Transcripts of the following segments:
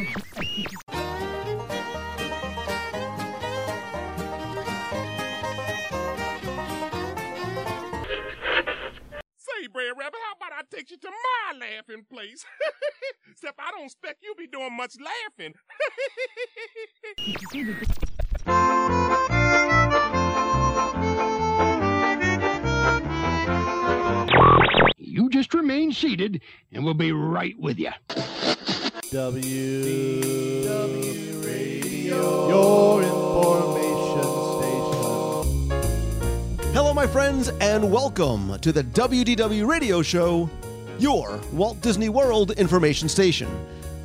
Say, Brer Rabbit, how about I take you to my laughing place? Except I don't expect you'll be doing much laughing. You just remain seated, and we'll be right with you. W W Radio, your information station. Hello, my friends, and welcome to the WDW Radio Show, your Walt Disney World information station.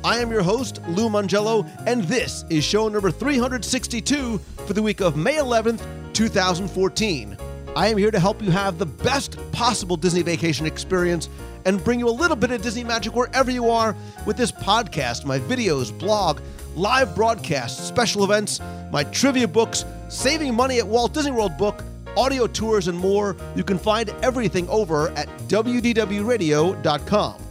I am your host, Lou Mongello, and this is show number 362 for the week of May 11th, 2014. I am here to help you have the best possible Disney vacation experience and bring you a little bit of Disney magic wherever you are with this podcast, my videos, blog, live broadcasts, special events, my trivia books, saving money at Walt Disney World book, audio tours, and more. You can find everything over at WDWRadio.com.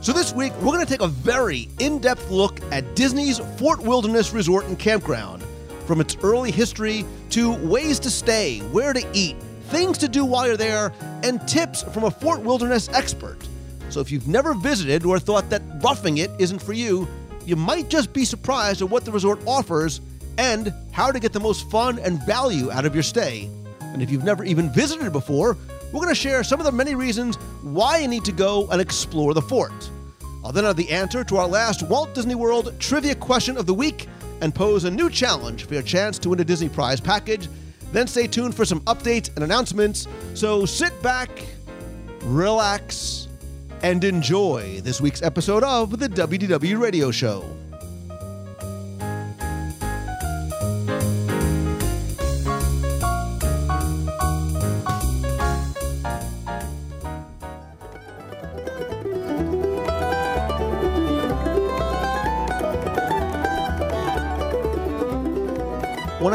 So, this week, we're going to take a very in depth look at Disney's Fort Wilderness Resort and Campground. From its early history to ways to stay, where to eat, things to do while you're there, and tips from a Fort Wilderness expert. So, if you've never visited or thought that roughing it isn't for you, you might just be surprised at what the resort offers and how to get the most fun and value out of your stay. And if you've never even visited before, we're going to share some of the many reasons why you need to go and explore the fort. I'll then have the answer to our last Walt Disney World trivia question of the week and pose a new challenge for your chance to win a Disney Prize package. Then stay tuned for some updates and announcements. So sit back, relax, and enjoy this week's episode of the WDW Radio Show.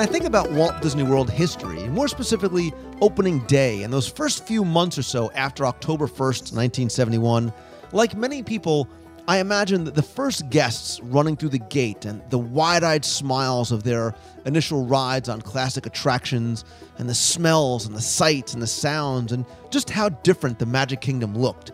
I think about Walt Disney World history, and more specifically opening day and those first few months or so after October 1st, 1971, like many people, I imagine that the first guests running through the gate and the wide eyed smiles of their initial rides on classic attractions, and the smells and the sights and the sounds, and just how different the Magic Kingdom looked.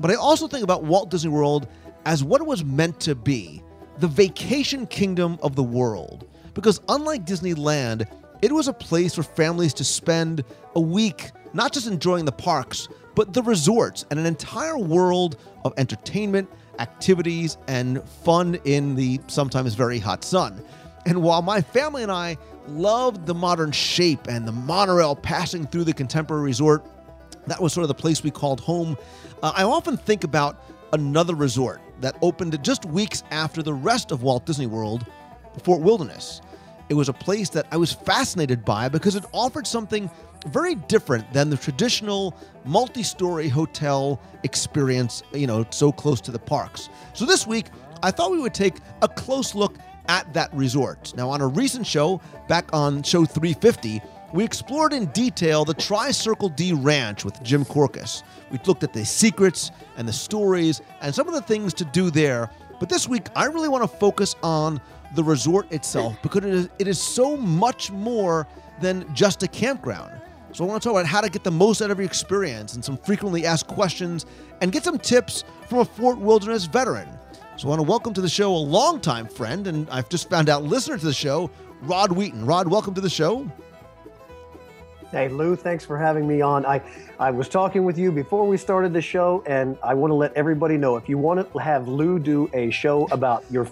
But I also think about Walt Disney World as what it was meant to be the vacation kingdom of the world because unlike Disneyland, it was a place for families to spend a week not just enjoying the parks, but the resorts and an entire world of entertainment, activities, and fun in the sometimes very hot sun. And while my family and I loved the modern shape and the monorail passing through the contemporary resort, that was sort of the place we called home. Uh, I often think about another resort that opened just weeks after the rest of Walt Disney World, Fort Wilderness. It was a place that I was fascinated by because it offered something very different than the traditional multi-story hotel experience, you know, so close to the parks. So this week, I thought we would take a close look at that resort. Now, on a recent show, back on show 350, we explored in detail the Tri Circle D Ranch with Jim Korkis. We looked at the secrets and the stories and some of the things to do there. But this week, I really want to focus on the resort itself because it is, it is so much more than just a campground. So I want to talk about how to get the most out of your experience and some frequently asked questions and get some tips from a Fort Wilderness veteran. So I want to welcome to the show a longtime friend and I've just found out listener to the show, Rod Wheaton. Rod, welcome to the show. Hey Lou, thanks for having me on. I, I was talking with you before we started the show, and I want to let everybody know if you want to have Lou do a show about your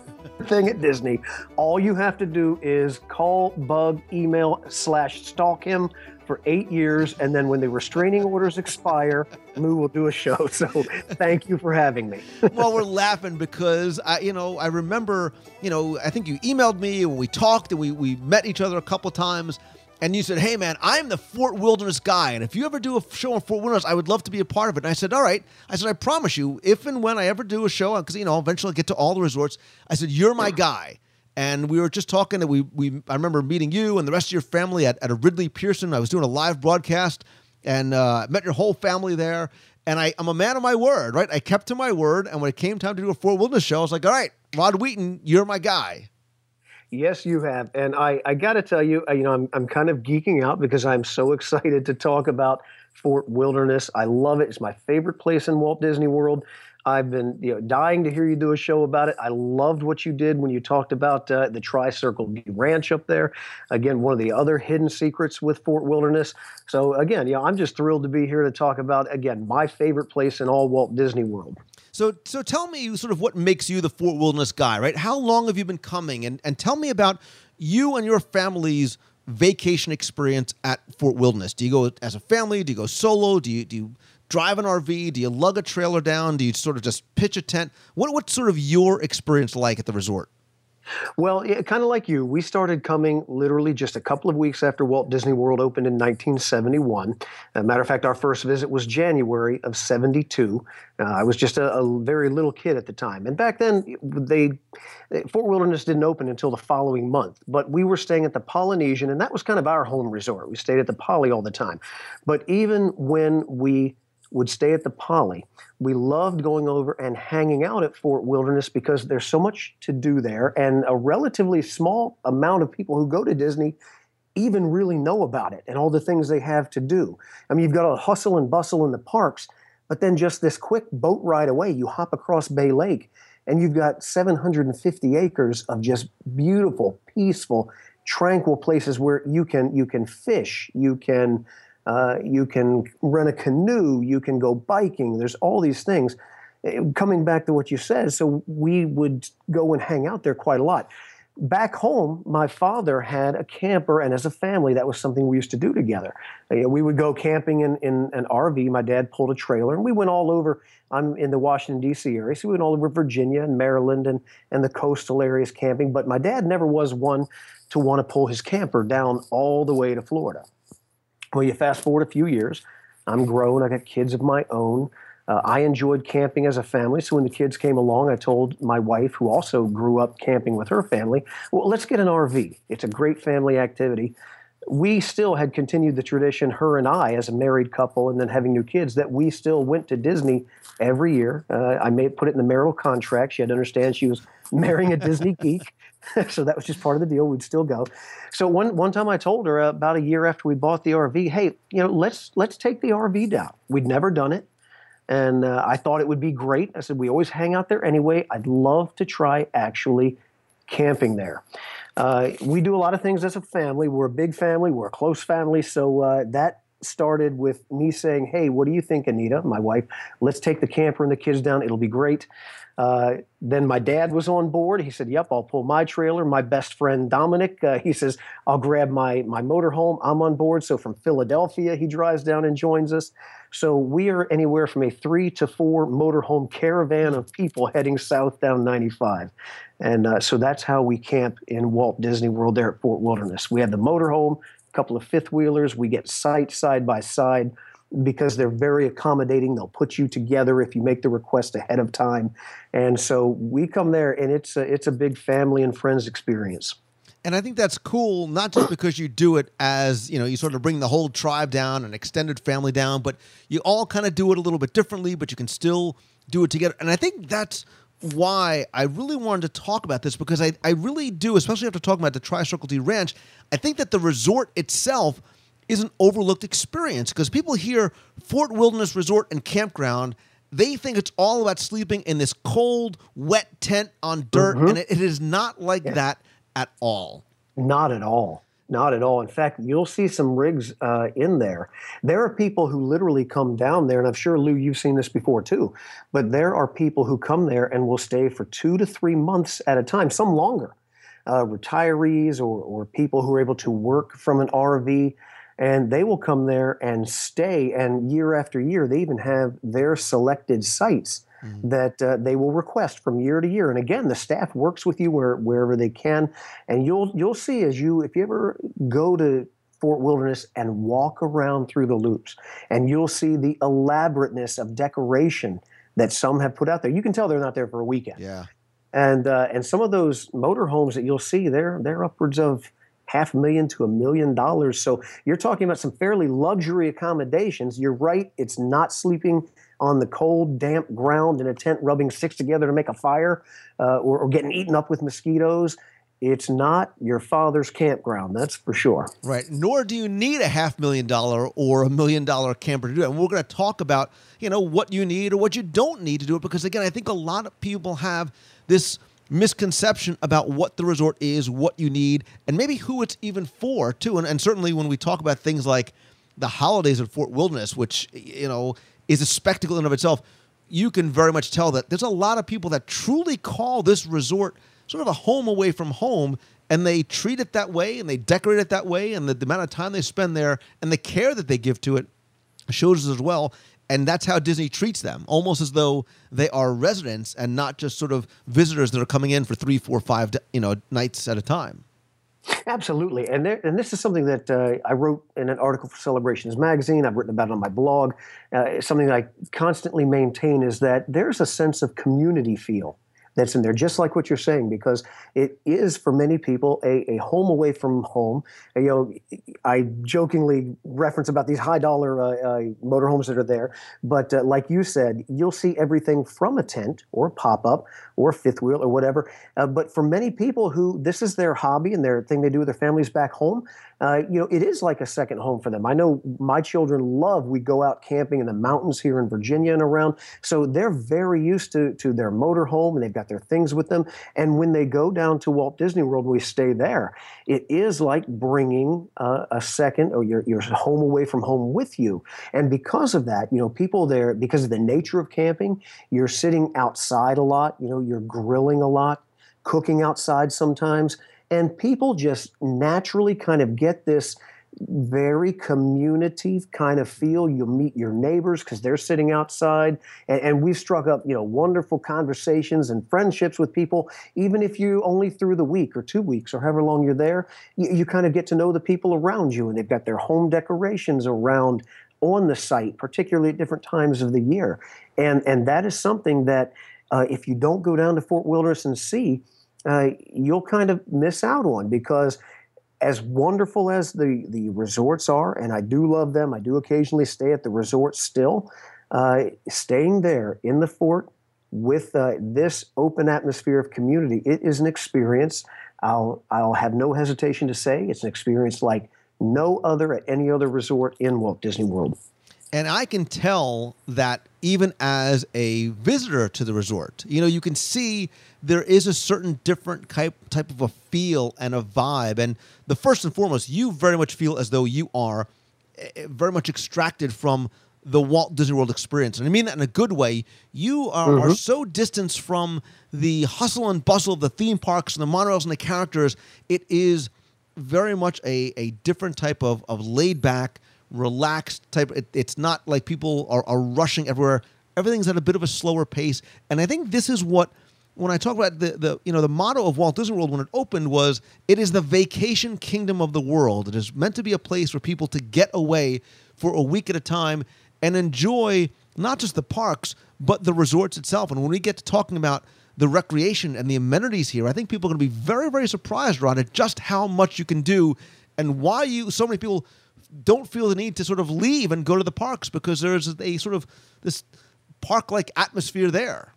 thing at Disney, all you have to do is call, bug, email, slash stalk him for eight years, and then when the restraining orders expire, Lou will do a show. So thank you for having me. well, we're laughing because I, you know, I remember, you know, I think you emailed me when we talked and we we met each other a couple times and you said, "Hey, man, I'm the Fort Wilderness guy, and if you ever do a show in Fort Wilderness, I would love to be a part of it." And I said, "All right." I said, "I promise you, if and when I ever do a show, because you know, eventually I get to all the resorts." I said, "You're my guy." And we were just talking, and we we I remember meeting you and the rest of your family at, at a Ridley Pearson. I was doing a live broadcast, and uh, met your whole family there. And I, I'm a man of my word, right? I kept to my word, and when it came time to do a Fort Wilderness show, I was like, all right, Rod Wheaton, you're my guy. Yes, you have. And I, I got to tell you, uh, you know, I'm, I'm kind of geeking out because I'm so excited to talk about Fort Wilderness. I love it. It's my favorite place in Walt Disney World. I've been you know dying to hear you do a show about it. I loved what you did when you talked about uh, the Tri Circle Ranch up there. Again, one of the other hidden secrets with Fort Wilderness. So again, yeah, I'm just thrilled to be here to talk about again my favorite place in all Walt Disney World. So, so tell me sort of what makes you the Fort Wilderness guy, right? How long have you been coming, and and tell me about you and your family's vacation experience at Fort Wilderness. Do you go as a family? Do you go solo? Do you do you drive an RV? Do you lug a trailer down? Do you sort of just pitch a tent? What what's sort of your experience like at the resort? Well, kind of like you, we started coming literally just a couple of weeks after Walt Disney World opened in 1971. As a matter of fact, our first visit was January of 72. Uh, I was just a, a, very little kid at the time. And back then, they Fort Wilderness didn't open until the following month. But we were staying at the Polynesian, and that was kind of our home resort. We stayed at the Poly all the time. But even when we would stay at the Poly. We loved going over and hanging out at Fort Wilderness because there's so much to do there, and a relatively small amount of people who go to Disney even really know about it and all the things they have to do. I mean, you've got a hustle and bustle in the parks, but then just this quick boat ride away, you hop across Bay Lake, and you've got 750 acres of just beautiful, peaceful, tranquil places where you can you can fish, you can uh, you can rent a canoe, you can go biking. There's all these things. Eh, coming back to what you said, so we would go and hang out there quite a lot. Back home, my father had a camper, and as a family, that was something we used to do together. Know, we would go camping in, in an RV. My dad pulled a trailer, and we went all over. I'm in the Washington, D.C. area, so we went all over Virginia and Maryland and, and the coastal areas camping. But my dad never was one to want to pull his camper down all the way to Florida. Well, you fast forward a few years. I'm grown. I got kids of my own. Uh, I enjoyed camping as a family. So when the kids came along, I told my wife, who also grew up camping with her family, well, let's get an RV. It's a great family activity. We still had continued the tradition, her and I, as a married couple, and then having new kids, that we still went to Disney every year. Uh, I may put it in the marital contract. She had to understand she was marrying a Disney geek. so that was just part of the deal. We'd still go. So one one time I told her uh, about a year after we bought the RV, hey, you know, let's let's take the RV down. We'd never done it, and uh, I thought it would be great. I said we always hang out there anyway. I'd love to try actually camping there. Uh, we do a lot of things as a family. We're a big family. We're a close family. So uh, that started with me saying, "Hey, what do you think, Anita, my wife? Let's take the camper and the kids down. It'll be great." Uh, then my dad was on board. He said, "Yep, I'll pull my trailer." My best friend Dominic, uh, he says, "I'll grab my my motorhome." I'm on board. So from Philadelphia, he drives down and joins us. So we are anywhere from a three to four motorhome caravan of people heading south down 95, and uh, so that's how we camp in Walt Disney World there at Fort Wilderness. We have the motorhome, couple of fifth wheelers. We get sites side by side because they're very accommodating. They'll put you together if you make the request ahead of time. And so we come there, and it's a, it's a big family and friends experience. And I think that's cool, not just because you do it as, you know, you sort of bring the whole tribe down, an extended family down, but you all kind of do it a little bit differently, but you can still do it together. And I think that's why I really wanted to talk about this because I, I really do, especially after talking about the Tri Circle D Ranch, I think that the resort itself – is an overlooked experience because people hear Fort Wilderness Resort and Campground. They think it's all about sleeping in this cold, wet tent on dirt, mm-hmm. and it, it is not like yeah. that at all. Not at all. Not at all. In fact, you'll see some rigs uh, in there. There are people who literally come down there, and I'm sure, Lou, you've seen this before too, but there are people who come there and will stay for two to three months at a time, some longer. Uh, retirees or, or people who are able to work from an RV and they will come there and stay. And year after year, they even have their selected sites mm-hmm. that uh, they will request from year to year. And again, the staff works with you where, wherever they can, and you'll you'll see as you if you ever go to Fort Wilderness and walk around through the loops, and you'll see the elaborateness of decoration that some have put out there. You can tell they're not there for a weekend. Yeah. And uh, and some of those motor homes that you'll see, they're they're upwards of half a million to a million dollars. So you're talking about some fairly luxury accommodations. You're right, it's not sleeping on the cold, damp ground in a tent, rubbing sticks together to make a fire, uh, or, or getting eaten up with mosquitoes. It's not your father's campground, that's for sure. Right. Nor do you need a half million dollar or a million dollar camper to do it. And we're going to talk about, you know, what you need or what you don't need to do it because again, I think a lot of people have this misconception about what the resort is, what you need, and maybe who it's even for too. And, and certainly when we talk about things like the holidays at Fort Wilderness, which you know is a spectacle in and of itself, you can very much tell that there's a lot of people that truly call this resort sort of a home away from home. And they treat it that way and they decorate it that way, and the, the amount of time they spend there and the care that they give to it shows as well and that's how Disney treats them, almost as though they are residents and not just sort of visitors that are coming in for three, four, five, you know, nights at a time. Absolutely, and there, and this is something that uh, I wrote in an article for Celebrations magazine. I've written about it on my blog. Uh, something that I constantly maintain is that there's a sense of community feel that's in there, just like what you're saying, because it is for many people a, a home away from home. And, you know, I jokingly reference about these high dollar uh, uh, motorhomes that are there, but uh, like you said, you'll see everything from a tent or pop up or fifth wheel or whatever. Uh, but for many people who this is their hobby and their thing they do with their families back home, uh, you know, it is like a second home for them. I know my children love we go out camping in the mountains here in Virginia and around, so they're very used to to their motor home and they've got their things with them. And when they go down to Walt Disney World, we stay there. It is like bringing uh, a second or your your home away from home with you. And because of that, you know, people there because of the nature of camping, you're sitting outside a lot. You know, you're grilling a lot, cooking outside sometimes and people just naturally kind of get this very community kind of feel. You'll meet your neighbors because they're sitting outside, and, and, we've struck up you know wonderful conversations and friendships with people. Even if you only through the week or two weeks or however long you're there, you, you kind of get to know the people around you, and they've got their home decorations around on the site, particularly at different times of the year, and and that is something that uh, if you don't go down to Fort Wilderness and see uh, you'll kind of miss out on because as wonderful as the, the resorts are, and I do love them, I do occasionally stay at the resort still, uh, staying there in the fort with uh, this open atmosphere of community, it is an experience. I'll, I'll have no hesitation to say it's an experience like no other at any other resort in Walt Disney World. And I can tell that even as a visitor to the resort, you know, you can see there is a certain different type type of a feel and a vibe. And the first and foremost, you very much feel as though you are eh, very much extracted from the Walt Disney World experience. And I mean that in a good way. You are, mm-hmm. are so distanced from the hustle and bustle of the theme parks and the monorails and the characters. It is very much a, a different type of, of laid back, relaxed type. It, it's not like people are, are rushing everywhere. Everything's at a bit of a slower pace. And I think this is what – when I talk about the, the you know the motto of Walt Disney World when it opened was it is the vacation kingdom of the world. It is meant to be a place for people to get away for a week at a time and enjoy not just the parks but the resorts itself. And when we get to talking about the recreation and the amenities here, I think people are going to be very very surprised, Ron, at just how much you can do and why you so many people don't feel the need to sort of leave and go to the parks because there's a sort of this park like atmosphere there.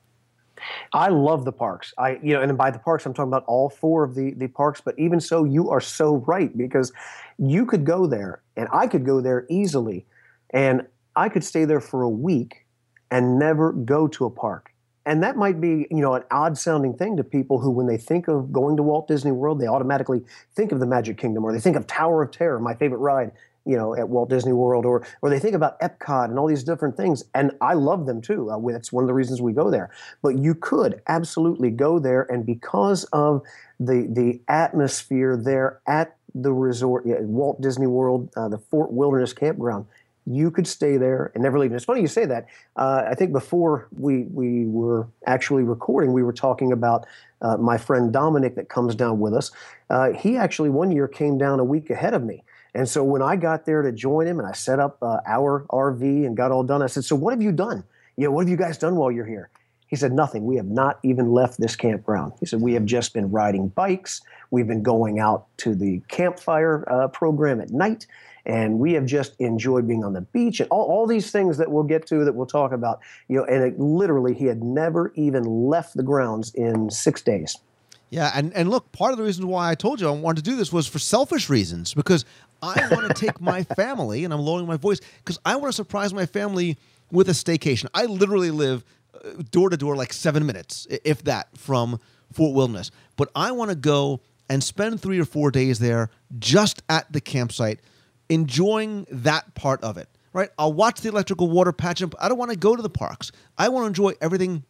I love the parks. I, you know, and by the parks, I'm talking about all four of the the parks. But even so, you are so right because you could go there, and I could go there easily, and I could stay there for a week and never go to a park. And that might be, you know, an odd sounding thing to people who, when they think of going to Walt Disney World, they automatically think of the Magic Kingdom or they think of Tower of Terror, my favorite ride, you know, at Walt Disney World, or or they think about Epcot and all these different things, and I love them too. Uh, one of the reasons we go there. But you could absolutely go there, and because of the the atmosphere there at the resort, yeah, Walt Disney World, uh, the Fort Wilderness Campground, you could stay there and never leave. And it's funny you say that. Uh, I think before we we were actually recording, we were talking about uh, my friend Dominic that comes down with us. Uh, he actually one year came down a week ahead of me. And so when I got there to join him and I set up uh, our RV and got all done, I said, So what have you done? You know, what have you guys done while you're here? He said, Nothing. We have not even left this campground. He said, We have just been riding bikes. We've been going out to the campfire uh, program at night. And we have just enjoyed being on the beach and all, all these things that we'll get to that we'll talk about. You know, and it, literally, he had never even left the grounds in six days. Yeah, and, and look, part of the reason why I told you I wanted to do this was for selfish reasons because I want to take my family, and I'm lowering my voice because I want to surprise my family with a staycation. I literally live uh, door to door, like seven minutes, if that, from Fort Wilderness. But I want to go and spend three or four days there just at the campsite, enjoying that part of it. Right? I'll watch the electrical water pageant. I don't want to go to the parks. I want to enjoy everything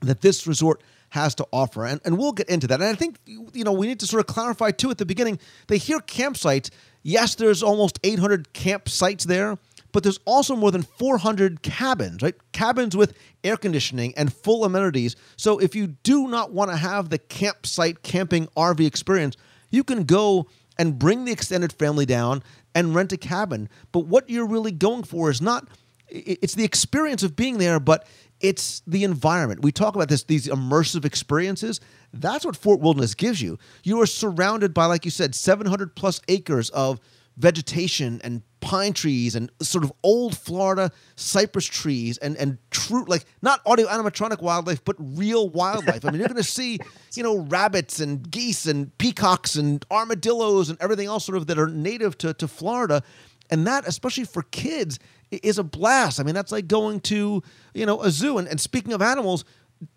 that this resort has to offer. And, and we'll get into that. And I think, you know, we need to sort of clarify too at the beginning. They hear campsites. Yes, there's almost 800 campsites there, but there's also more than 400 cabins, right? Cabins with air conditioning and full amenities. So if you do not want to have the campsite camping RV experience, you can go and bring the extended family down and rent a cabin. But what you're really going for is not it's the experience of being there, but it's the environment. We talk about this, these immersive experiences. That's what Fort Wilderness gives you. You are surrounded by, like you said, 700 plus acres of vegetation and pine trees and sort of old Florida cypress trees and and true like not audio animatronic wildlife but real wildlife. I mean, you're going to see you know rabbits and geese and peacocks and armadillos and everything else sort of that are native to to Florida, and that especially for kids is a blast. I mean, that's like going to, you know, a zoo. And, and speaking of animals,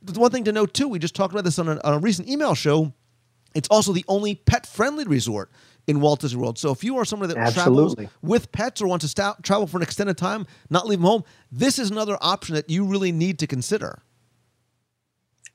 the one thing to note too, we just talked about this on a, on a recent email show. It's also the only pet friendly resort in Walt Disney World. So if you are somebody that Absolutely. travels with pets or wants to st- travel for an extended time, not leave them home, this is another option that you really need to consider.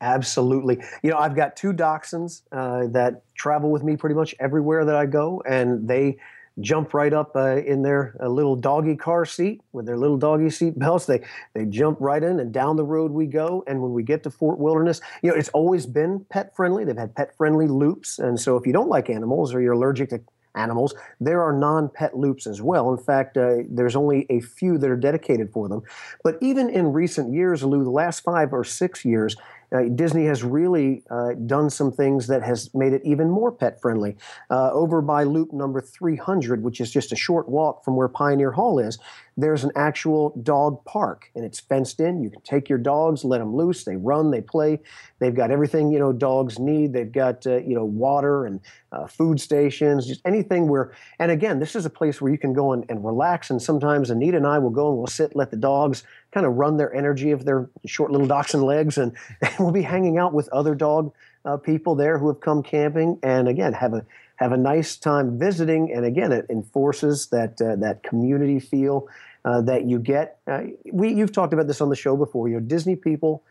Absolutely. You know, I've got two dachshunds uh, that travel with me pretty much everywhere that I go, and they jump right up uh, in their uh, little doggy car seat with their little doggy seat belts. They they jump right in and down the road we go. And when we get to Fort Wilderness, you know, it's always been pet friendly. They've had pet friendly loops, and so if you don't like animals or you're allergic to animals, there are non-pet loops as well. In fact, uh, there's only a few that are dedicated for them. But even in recent years, Lou, the last five or six years, uh, Disney has really uh, done some things that has made it even more pet friendly. Uh, over by loop number 300, which is just a short walk from where Pioneer Hall is, there's an actual dog park and it's fenced in. You can take your dogs, let them loose. They run, they play. They've got everything you know dogs need. They've got uh, you know water and uh, food stations, just anything where. And again, this is a place where you can go and, and relax. And sometimes Anita and I will go and we'll sit, let the dogs kind of run their energy of their short little dachshund legs, and, and we'll be hanging out with other dog uh, people there who have come camping, and again have a have a nice time visiting. And again, it enforces that uh, that community feel uh, that you get. Uh, we you've talked about this on the show before. You know, Disney people.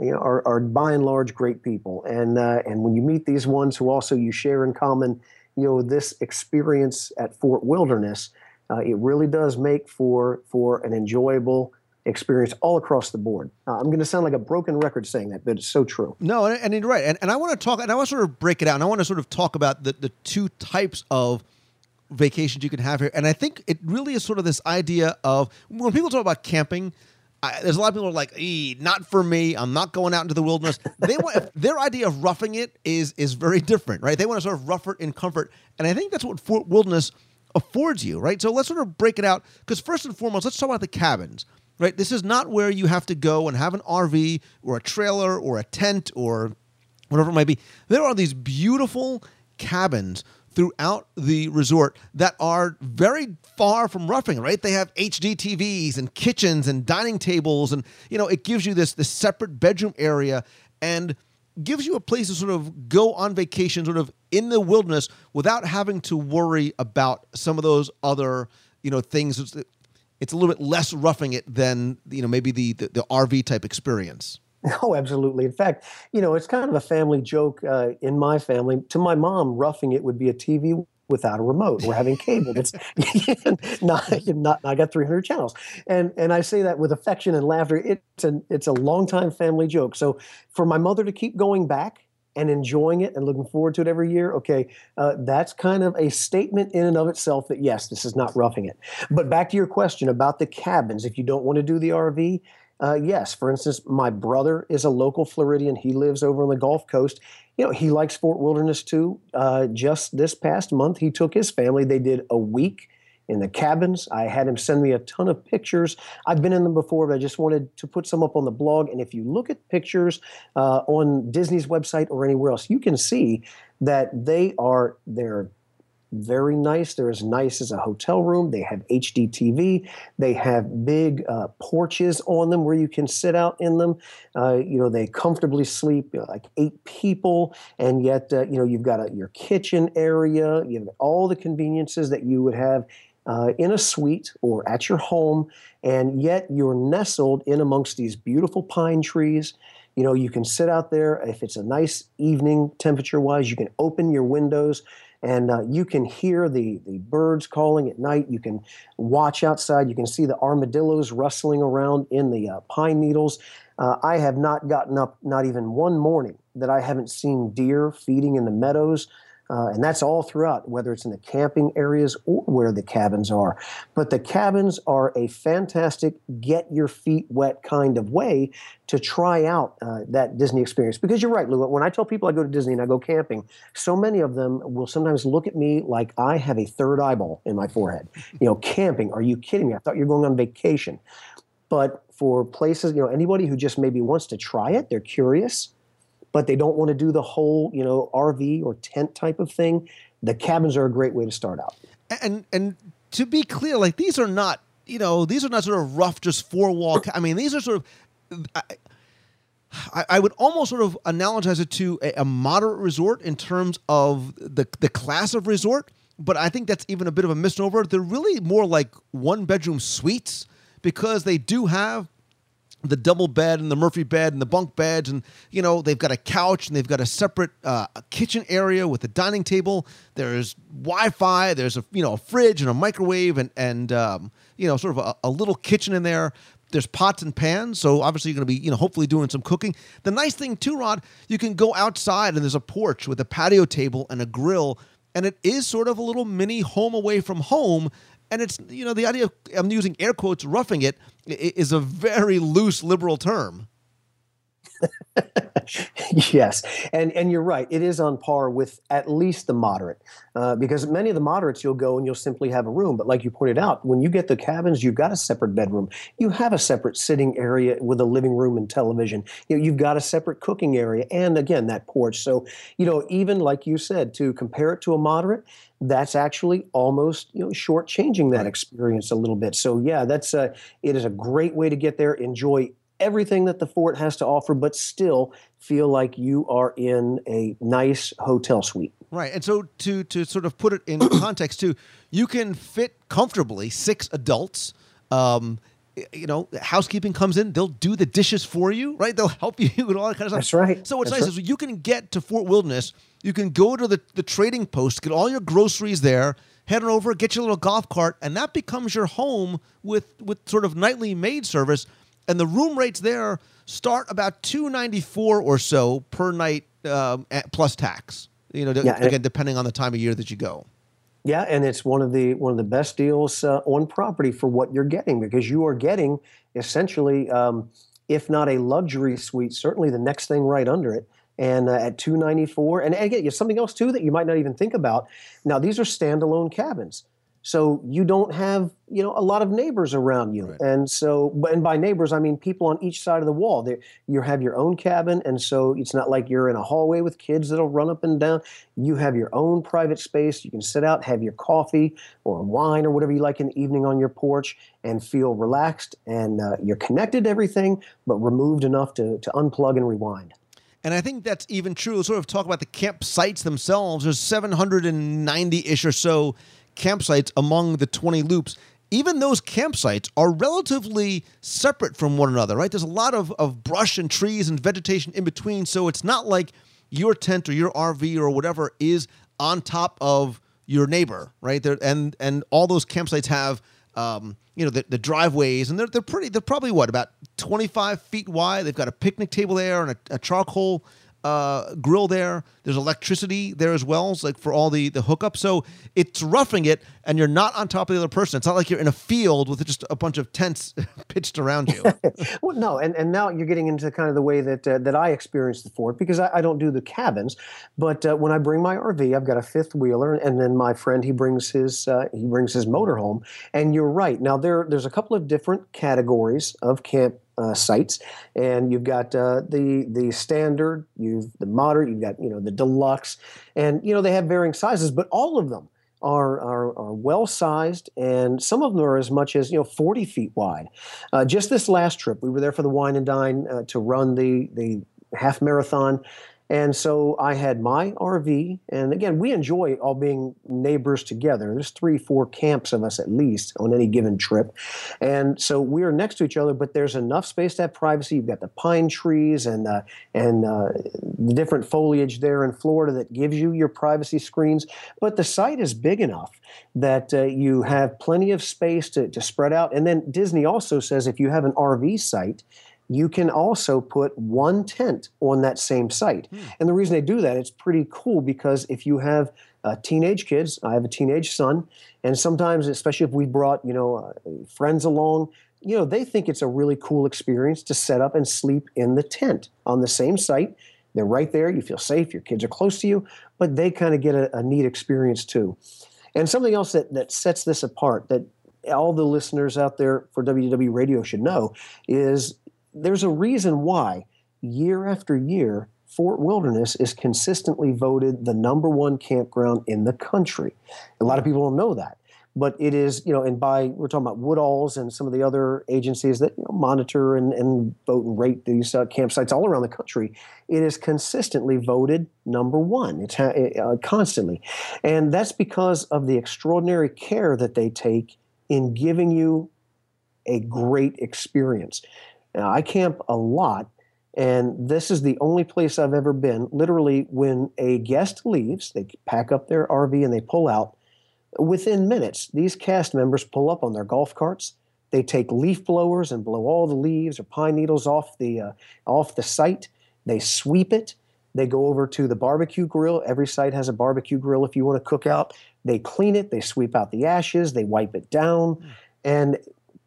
You know, are, are by and large great people, and uh, and when you meet these ones who also you share in common, you know this experience at Fort Wilderness, uh, it really does make for for an enjoyable experience all across the board. Uh, I'm going to sound like a broken record saying that, but it's so true. No, and, and you're right. And, and I want to talk, and I want to sort of break it out, and I want to sort of talk about the, the two types of vacations you can have here. And I think it really is sort of this idea of when people talk about camping, I, there's a lot of people are like, not for me. I'm not going out into the wilderness. They want their idea of roughing it is is very different, right? They want to sort of rough it in comfort, and I think that's what Fort Wilderness affords you, right? So let's sort of break it out because first and foremost, let's talk about the cabins right? This is not where you have to go and have an RV or a trailer or a tent or whatever it might be. There are these beautiful cabins throughout the resort that are very far from roughing, right? They have HD TVs and kitchens and dining tables, and you know, it gives you this this separate bedroom area and gives you a place to sort of go on vacation, sort of in the wilderness, without having to worry about some of those other you know things it's a little bit less roughing it than you know maybe the the, the RV type experience. Oh, absolutely. In fact, you know, it's kind of a family joke uh, in my family. To my mom, roughing it would be a TV without a remote. We're having cable. It's not, not. I got 300 channels, and and I say that with affection and laughter. It's a it's a long time family joke. So for my mother to keep going back and enjoying it and looking forward to it every year, okay, uh, that's kind of a statement in and of itself that yes, this is not roughing it. But back to your question about the cabins, if you don't want to do the RV, uh, yes. For instance, my brother is a local Floridian. He lives over on the Gulf Coast. You know, he likes Fort Wilderness too. Uh, just this past month, he took his family. They did a week in the cabins. I had him send me a ton of pictures. I've been in them before, but I just wanted to put some up on the blog. And if you look at pictures uh, on Disney's website or anywhere else, you can see that they are they're very nice. They're as nice as a hotel room. They have HD TV. They have big uh, porches on them where you can sit out in them. Uh, you know, they comfortably sleep you know, like eight people, and yet uh, you know you've got a, your kitchen area. You have all the conveniences that you would have uh, in a suite or at your home, and yet you're nestled in amongst these beautiful pine trees. You know, you can sit out there if it's a nice evening temperature wise, you can open your windows and uh, you can hear the, the birds calling at night. You can watch outside. You can see the armadillos rustling around in the uh, pine needles. Uh, I have not gotten up, not even one morning, that I haven't seen deer feeding in the meadows. Uh, and that's all throughout, whether it's in the camping areas or where the cabins are. But the cabins are a fantastic get your feet wet kind of way to try out uh, that Disney experience. Because you're right, Lou. When I tell people I go to Disney and I go camping, so many of them will sometimes look at me like I have a third eyeball in my forehead. You know, camping? Are you kidding me? I thought you were going on vacation. But for places, you know, anybody who just maybe wants to try it, they're curious but they don't want to do the whole, you know, RV or tent type of thing, the cabins are a great way to start out. And and to be clear, like these are not, you know, these are not sort of rough, just four wall. I mean, these are sort of. I, I, would almost sort of analogize it to a, a, moderate resort in terms of the the class of resort, but I think that's even a bit of a misnomer. They're really more like one bedroom suites because they do have the double bed and the Murphy bed and the bunk beds, and you know they've got a couch and they've got a separate uh, kitchen area with a dining table. There's Wi-Fi. There's a you know a fridge and a microwave and and um, you know sort of a, a little kitchen in there. There's pots and pans, so obviously you're going to be, you know, hopefully doing some cooking. The nice thing too, Rod, you can go outside and there's a porch with a patio table and a grill, and it is sort of a little mini home away from home and it's you know the idea of I'm using air quotes roughing it is a very loose liberal term. yes, and and you're right. It is on par with at least the moderate, uh, because many of the moderates you'll go and you'll simply have a room. But like you pointed out, when you get the cabins, you've got a separate bedroom. You have a separate sitting area with a living room and television. You know, you've got a separate cooking area, and again that porch. So you know, even like you said, to compare it to a moderate, that's actually almost you know shortchanging that experience a little bit. So yeah, that's a, it is a great way to get there. Enjoy everything that the fort has to offer, but still feel like you are in a nice hotel suite. Right. And so to to sort of put it in context too, you can fit comfortably six adults. Um, you know, housekeeping comes in, they'll do the dishes for you, right? They'll help you with all that kind of stuff. That's right. So what's That's nice right. is you can get to Fort Wilderness, you can go to the, the trading post, get all your groceries there, head on over, get your little golf cart, and that becomes your home with with sort of nightly maid service and the room rates there start about 294 or so per night um, plus tax you know Yeah, and- again depending on the time of year that you go Yeah, and it's one of the one of the best deals uh, on property for what you're getting because you are getting essentially, um, if not a luxury suite, certainly the next thing right under it. And uh, at 294, and again, there's something else too that you might not even think about. Now, these are standalone cabins, so you don't have you know a lot of neighbors around you, Right. and so and by neighbors I mean people on each side of the wall. They, you have your own cabin, and so it's not like you're in a hallway with kids that'll run up and down. You have your own private space. You can sit out, have your coffee or wine or whatever you like in the evening on your porch, and feel relaxed. And uh, you're connected to everything, but removed enough to to unplug and rewind. and i think that's even true sort of talk about the campsites themselves there's 790-ish or so campsites among the 20 loops even those campsites are relatively separate from one another, right? There's a lot of, of brush and trees and vegetation in between. So it's not like your tent or your RV or whatever is on top of your neighbor, right? There and and all those campsites have um, you know the, the driveways and they're they're pretty they're probably what about 25 feet wide. They've got a picnic table there and a, a charcoal uh, grill there. There's electricity there as well, it's like for all the the hookups. So it's roughing it, and you're not on top of the other person. It's not like you're in a field with just a bunch of tents pitched around you. well, no, and, and now you're getting into kind of the way that uh, that I experience the fort because I, I don't do the cabins, but uh, when I bring my RV, I've got a fifth wheeler, and then my friend he brings his uh, he brings his motorhome. And you're right. Now there there's a couple of different categories of camp uh, sites, and you've got uh, the the standard, you've the moderate, you've got you know the deluxe, and you know they have varying sizes, but all of them are, are, are well sized, and some of them are as much as you know 40 feet wide. Uh, just this last trip, we were there for the wine and dine uh, to run the the half marathon. And so I had my RV, and again, we enjoy all being neighbors together. There's three, four camps of us at least on any given trip. And so we are next to each other, but there's enough space to have privacy. You've got the pine trees and, uh, and uh, the different foliage there in Florida that gives you your privacy screens. But the site is big enough that uh, you have plenty of space to, to spread out. And then Disney also says if you have an RV site, you can also put one tent on that same site. Hmm. And the reason they do that, it's pretty cool because if you have uh, teenage kids, I have a teenage son, and sometimes, especially if we brought you know uh, friends along, you know they think it's a really cool experience to set up and sleep in the tent on the same site. They're right there. You feel safe. Your kids are close to you, but they kind of get a, a neat experience too. And something else that, that sets this apart that all the listeners out there for WDW Radio should know is there's a reason why year after year Fort Wilderness is consistently voted the number one campground in the country. A lot of people don't know that, but it is, you know, and by we're talking about Woodall's and some of the other agencies that you know, monitor and, and vote and rate these uh, campsites all around the country. It is consistently voted number one. It's ha- uh, constantly, and that's because of the extraordinary care that they take in giving you a great experience. Now, I camp a lot, and this is the only place I've ever been. Literally, when a guest leaves, they pack up their RV and they pull out. Within minutes, these cast members pull up on their golf carts. They take leaf blowers and blow all the leaves or pine needles off the uh, off the site. They sweep it. They go over to the barbecue grill. Every site has a barbecue grill if you want to cook out. They clean it. They sweep out the ashes. They wipe it down. Mm. And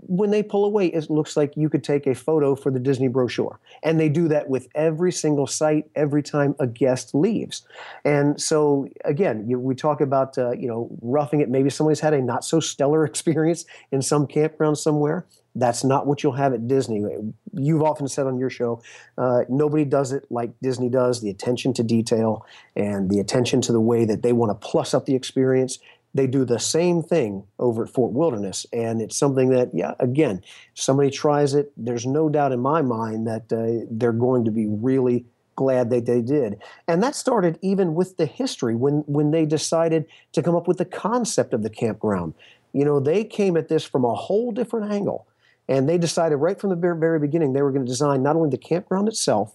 when they pull away, it looks like you could take a photo for the Disney brochure. And they do that with every single site every time a guest leaves. And so, again, you, we talk about, uh, you know, roughing it. Maybe somebody's had a not so stellar experience in some campground somewhere. That's not what you'll have at Disney. You've often said on your show, uh, nobody does it like Disney does the attention to detail and the attention to the way that they want to plus up the experience they do the same thing over at Fort Wilderness. And it's something that, yeah, again, somebody tries it, there's no doubt in my mind that uh, they're going to be really glad that they did. And that started even with the history when, when they decided to come up with the concept of the campground. You know, they came at this from a whole different angle. And they decided right from the very, very beginning they were going to design not only the campground itself,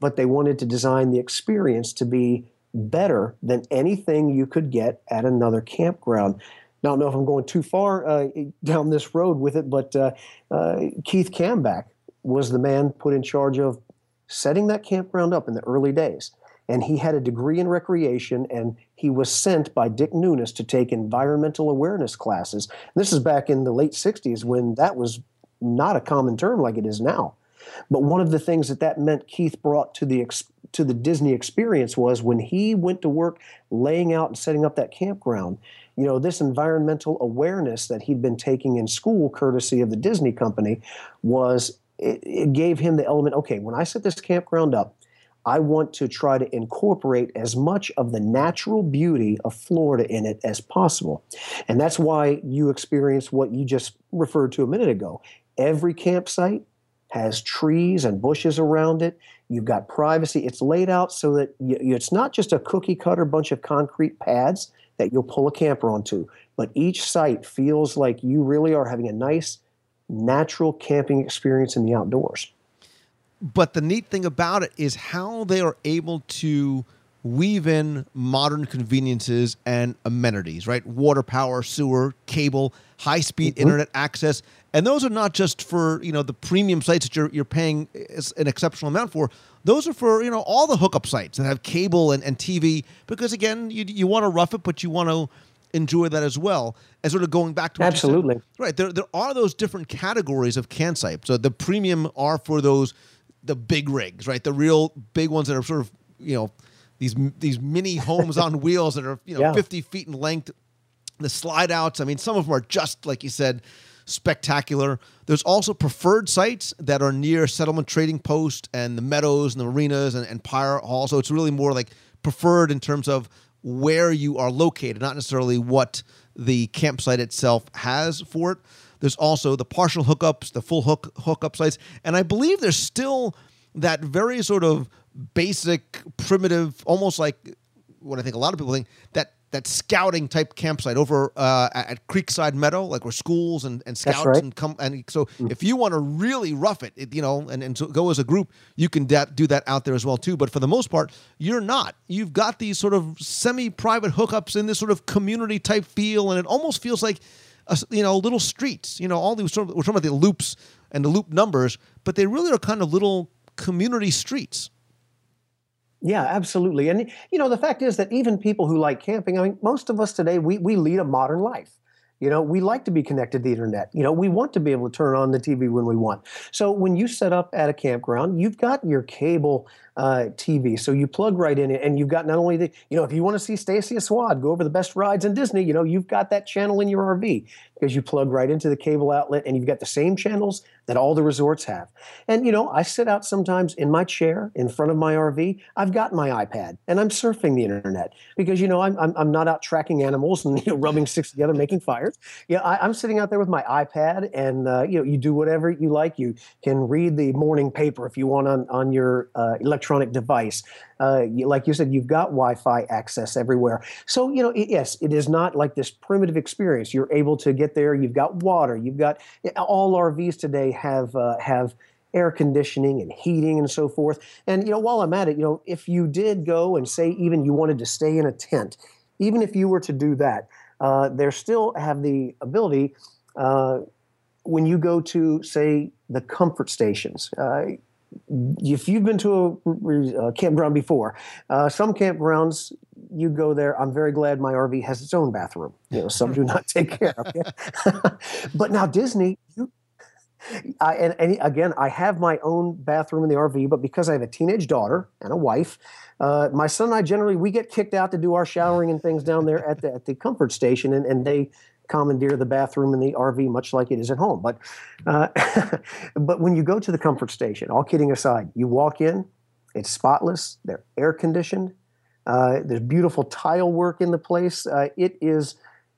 but they wanted to design the experience to be better than anything you could get at another campground. Now, I don't know if I'm going too far uh, down this road with it, but uh, uh, Keith Kamback was the man put in charge of setting that campground up in the early days. And he had a degree in recreation, and he was sent by Dick Nunis to take environmental awareness classes. This is back in the late 60s when that was not a common term like it is now. But one of the things that that meant Keith brought to the to the Disney experience was when he went to work laying out and setting up that campground. You know, this environmental awareness that he'd been taking in school, courtesy of the Disney company, was it, it gave him the element. Okay, when I set this campground up, I want to try to incorporate as much of the natural beauty of Florida in it as possible. And that's why you experience what you just referred to a minute ago. Every campsite has trees and bushes around it. You've got privacy. It's laid out so that you, it's not just a cookie cutter bunch of concrete pads that you'll pull a camper onto, but each site feels like you really are having a nice, natural camping experience in the outdoors. But the neat thing about it is how they are able to weave in modern conveniences and amenities, right? Water power, sewer, cable, high speed mm-hmm. internet access, and those are not just for you know the premium sites that you're you're paying an exceptional amount for. those are for you know all the hookup sites that have cable and, and TV because again you you want to rough it, but you want to enjoy that as well. As sort of going back to what you said- Absolutely. right. There there are those different categories of campsite. So the premium are for those the big rigs, right? The real big ones that are sort of you know these these mini homes on wheels that are you know Yeah. 50 feet in length. The slide outs i mean some of them are just like you said spectacular. There's also preferred sites that are near settlement trading post and the meadows and the marinas and, and Pioneer Hall. So it's really more like preferred in terms of where you are located not necessarily what the campsite itself has for it. There's also the partial hookups the full hook hookup sites. And i believe there's still that very sort of basic primitive almost like what I think a lot of people think that that scouting type campsite over uh, at Creekside Meadow, like where schools and, and scouts right. and come and so if you want to really rough it, it you know, and, and so go as a group, you can da- do that out there as well too. But for the most part, you're not. You've got these sort of semi-private hookups in this sort of community type feel, and it almost feels like a you know little streets. You know, all these sort of, we're talking about the loops and the loop numbers, but they really are kind of little community streets. Yeah, absolutely. And you know, the fact is that even people who like camping, I mean, most of us today we we lead a modern life. You know, we like to be connected to the internet. You know, we want to be able to turn on the TV when we want. So when you set up at a campground, you've got your cable uh, TV. So you plug right in, it and you've got not only the, you know, if you want to see Stacy Swad go over the best rides in Disney, you know, you've got that channel in your RV because you plug right into the cable outlet, and you've got the same channels that all the resorts have. And you know, I sit out sometimes in my chair in front of my RV. I've got my iPad and I'm surfing the internet because you know I'm I'm, I'm not out tracking animals and you know rubbing sticks together making fires. Yeah, I, I'm sitting out there with my iPad and uh, you know you do whatever you like. You can read the morning paper if you want on on your uh, device. Uh, like you said, you've got Wi-Fi access everywhere. So you know, it, yes, it is not like this primitive experience. You're able to get there. You've got water. You've got all RVs today have uh, have air conditioning and heating and so forth. And you know, while I'm at it, you know, if you did go and say even you wanted to stay in a tent, even if you were to do that, uh, they still have the ability. Uh, when you go to say the comfort stations, uh, if you've been to a, uh campground before, uh, some campgrounds you go there. I'm very glad my RV has its own bathroom. You know, some do not take care of it. but now Disney, you, I, and, and again, I have my own bathroom in the RV, but because I have a teenage daughter and a wife, uh, my son and I generally we get kicked out to do our showering and things down there at the at the comfort station, and, and they commandeer the bathroom in the RV much like it is at home. But uh, but when you go to the comfort station, all kidding aside, you walk in, it's spotless, they're air conditioned, uh, there's beautiful tile work in the place. Uh, it is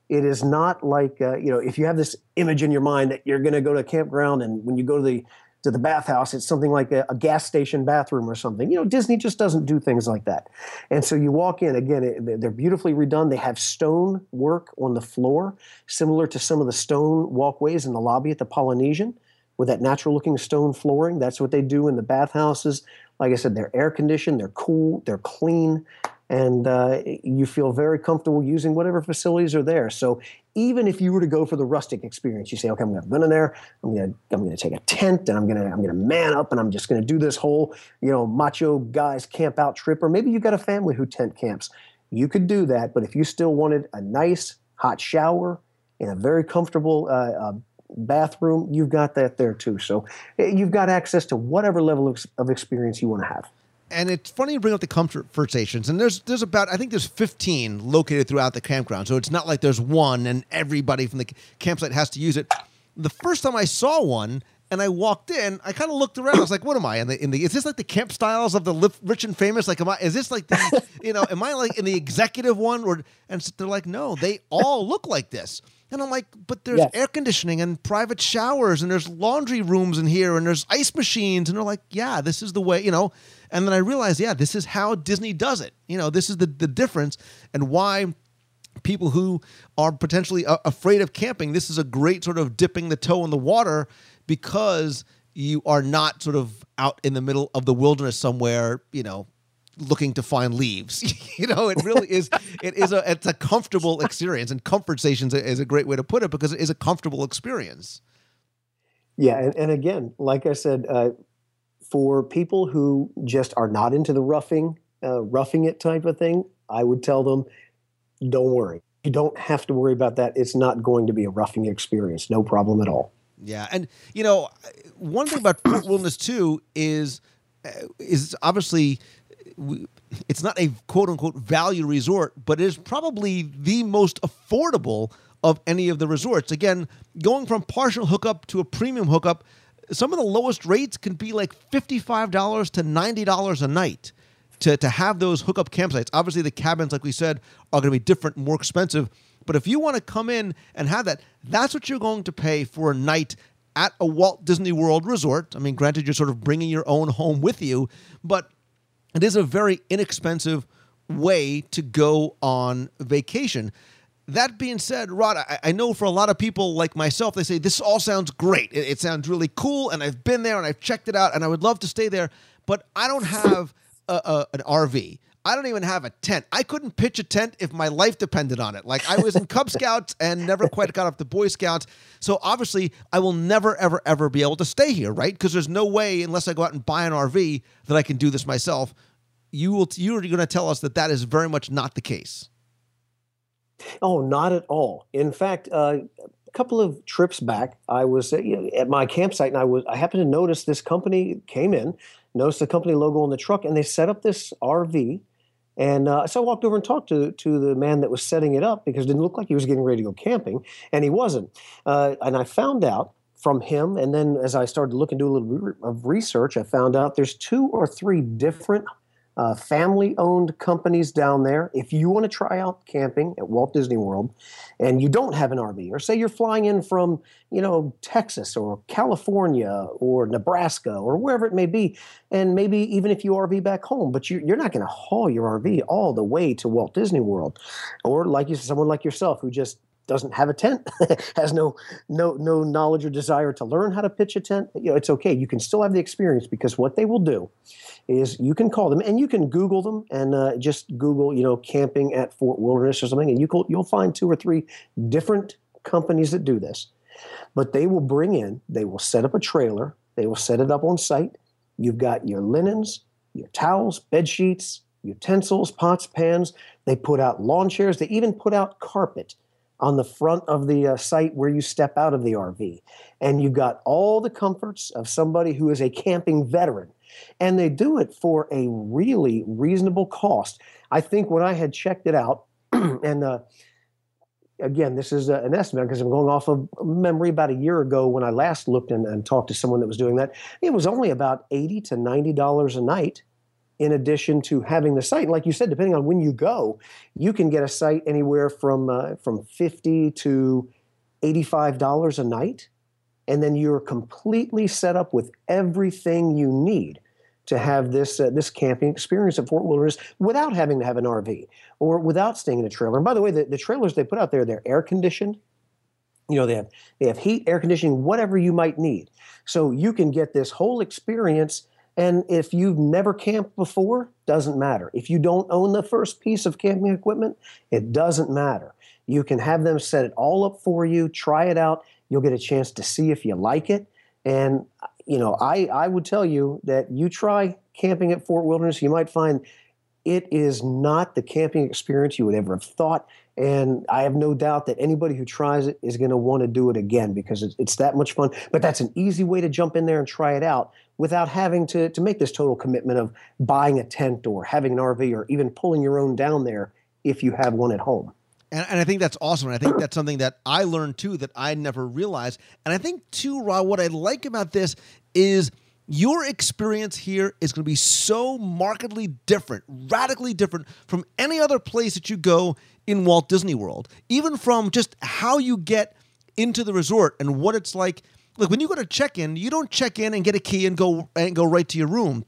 it is not like uh, you know if you have this image in your mind that you're going to go to a campground and when you go to the to the bathhouse it's something like a, a gas station bathroom or something. You know disney just doesn't do things like that. And so you walk in again it, they're beautifully redone. They have stone work on the floor similar to some of the stone walkways in the lobby at the polynesian with that natural looking stone flooring. That's what they do in the bathhouses. Like i said they're air conditioned they're cool they're clean and uh, you feel very comfortable using whatever facilities are there. So even if you were to go for the rustic experience, you say, okay, I'm going to go in there, I'm going to I'm to take a tent, and I'm going to I'm going to man up, and I'm just going to do this whole you know macho guys camp out trip, or maybe you got a family who tent camps. You could do that, but if you still wanted a nice hot shower in a very comfortable uh, uh, bathroom, you've got that there too. So eh, you've got access to whatever level of, of experience you want to have. And it's funny you bring up the comfort stations and there's there's about i think there's 15 located throughout the campground so it's not like there's one and everybody from the campsite has to use it the first time i saw one and I walked in. I kind of looked around. I was like, "What am I in the? In the is this like the camp styles of the rich and famous? Like, am I? Is this like the? You know, am I like in the executive one? Or and so they're like, no, they all look like this. And I'm like, but there's Yes. air conditioning and private showers and there's laundry rooms in here and there's ice machines. And they're like, yeah, this is the way, you know. And then I realized, yeah, this is how Disney does it. You know, this is the, the difference and why people who are potentially a- afraid of camping, this is a great sort of dipping the toe in the water because you are not sort of out in the middle of the wilderness somewhere, you know, looking to find leaves. you know, it really is. It is a it's a comfortable experience, and comfort stations is a great way to put it because it is a comfortable experience. Yeah, and, and again, like I said, uh, for people who just are not into the roughing, uh, roughing it type of thing, I would tell them, don't worry. You don't have to worry about that. It's not going to be a roughing experience. No problem at all. Yeah, and you know, one thing about Wilderness too is uh, is obviously it's not a quote unquote value resort, but it is probably the most affordable of any of the resorts. Again, going from partial hookup to a premium hookup, some of the lowest rates can be like $55 to $90 a night to, to have those hookup campsites. Obviously, the cabins, like we said, are going to be different, more expensive. But if you want to come in and have that, that's what you're going to pay for a night at a Walt Disney World resort. I mean, granted, you're sort of bringing your own home with you, but it is a very inexpensive way to go on vacation. That being said, Rod, I, I, know for a lot of people like myself, they say this all sounds great. It, it, sounds really cool, and I've been there and I've checked it out, and I would love to stay there, but I don't have a, a, an RV. I don't even have a tent. I couldn't pitch a tent if my life depended on it. Like I was in Cub Scouts and never quite got off the Boy Scouts. So obviously, I will never, ever, ever be able to stay here, right? Because there's no way, unless I go out and buy an RV, that I can do this myself. You will. You're going to tell us that that is very much not the case. Oh, not at all. In fact, uh, a couple of trips back, I was uh, at my campsite, and I was I happened to notice this company came in, noticed the company logo on the truck, and they set up this RV and uh, so I walked over and talked to to the man that was setting it up because it didn't look like he was getting ready to go camping, and he wasn't. Uh, and I found out from him, and then as I started to look and do a little bit of research, I found out there's two or three different uh, family owned companies down there. If you want to try out camping at Walt Disney World and you don't have an RV, or say you're flying in from, you know, Texas or California or Nebraska or wherever it may be, and maybe even if you RV back home, but you, are not going to haul your RV all the way to Walt Disney World. Or like you, someone like yourself who just doesn't have a tent, has no no no knowledge or desire to learn how to pitch a tent, you know, it's okay. You can still have the experience because what they will do is you can call them and you can Google them and uh, just Google, you know, camping at Fort Wilderness or something, and you you'll find two or three different companies that do this. But they will bring in, they will set up a trailer, they will set it up on site. You've got your linens, your towels, bed sheets, utensils, pots, pans. They put out lawn chairs. They even put out carpet on the front of the uh, site where you step out of the RV. And you've got all the comforts of somebody who is a camping veteran. And they do it for a really reasonable cost. I think when I had checked it out, and uh, again, this is uh, an estimate because I'm going off of memory about a year ago when I last looked and, and talked to someone that was doing that. It was only about 80 to $90 a night in addition to having the site. like you said, depending on when you go, you can get a site anywhere from uh, from fifty to eighty-five dollars a night, and then you're completely set up with everything you need to have this uh, this camping experience at Fort Wilderness without having to have an RV or without staying in a trailer. And by the way, the, the trailers they put out there, they're air conditioned. You know, they have they have heat, air conditioning, whatever you might need. So you can get this whole experience and if you've never camped before, doesn't matter. If you don't own the first piece of camping equipment, it doesn't matter. You can have them set it all up for you, try it out. You'll get a chance to see if you like it. And you know, I I would tell you that you try camping at Fort Wilderness, you might find it is not the camping experience you would ever have thought. And I have no doubt that anybody who tries it is going to want to do it again because it's, it's that much fun. But that's an easy way to jump in there and try it out without having to, to make this total commitment of buying a tent or having an RV or even pulling your own down there if you have one at home. And, and I think that's awesome. And I think that's something that I learned too that I never realized. And I think too, Rod, what I like about this is your experience here is going to be so markedly different, radically different from any other place that you go in Walt Disney World, even from just how you get into the resort and what it's like look when you go to check in, you don't check in and get a key and go and go right to your room.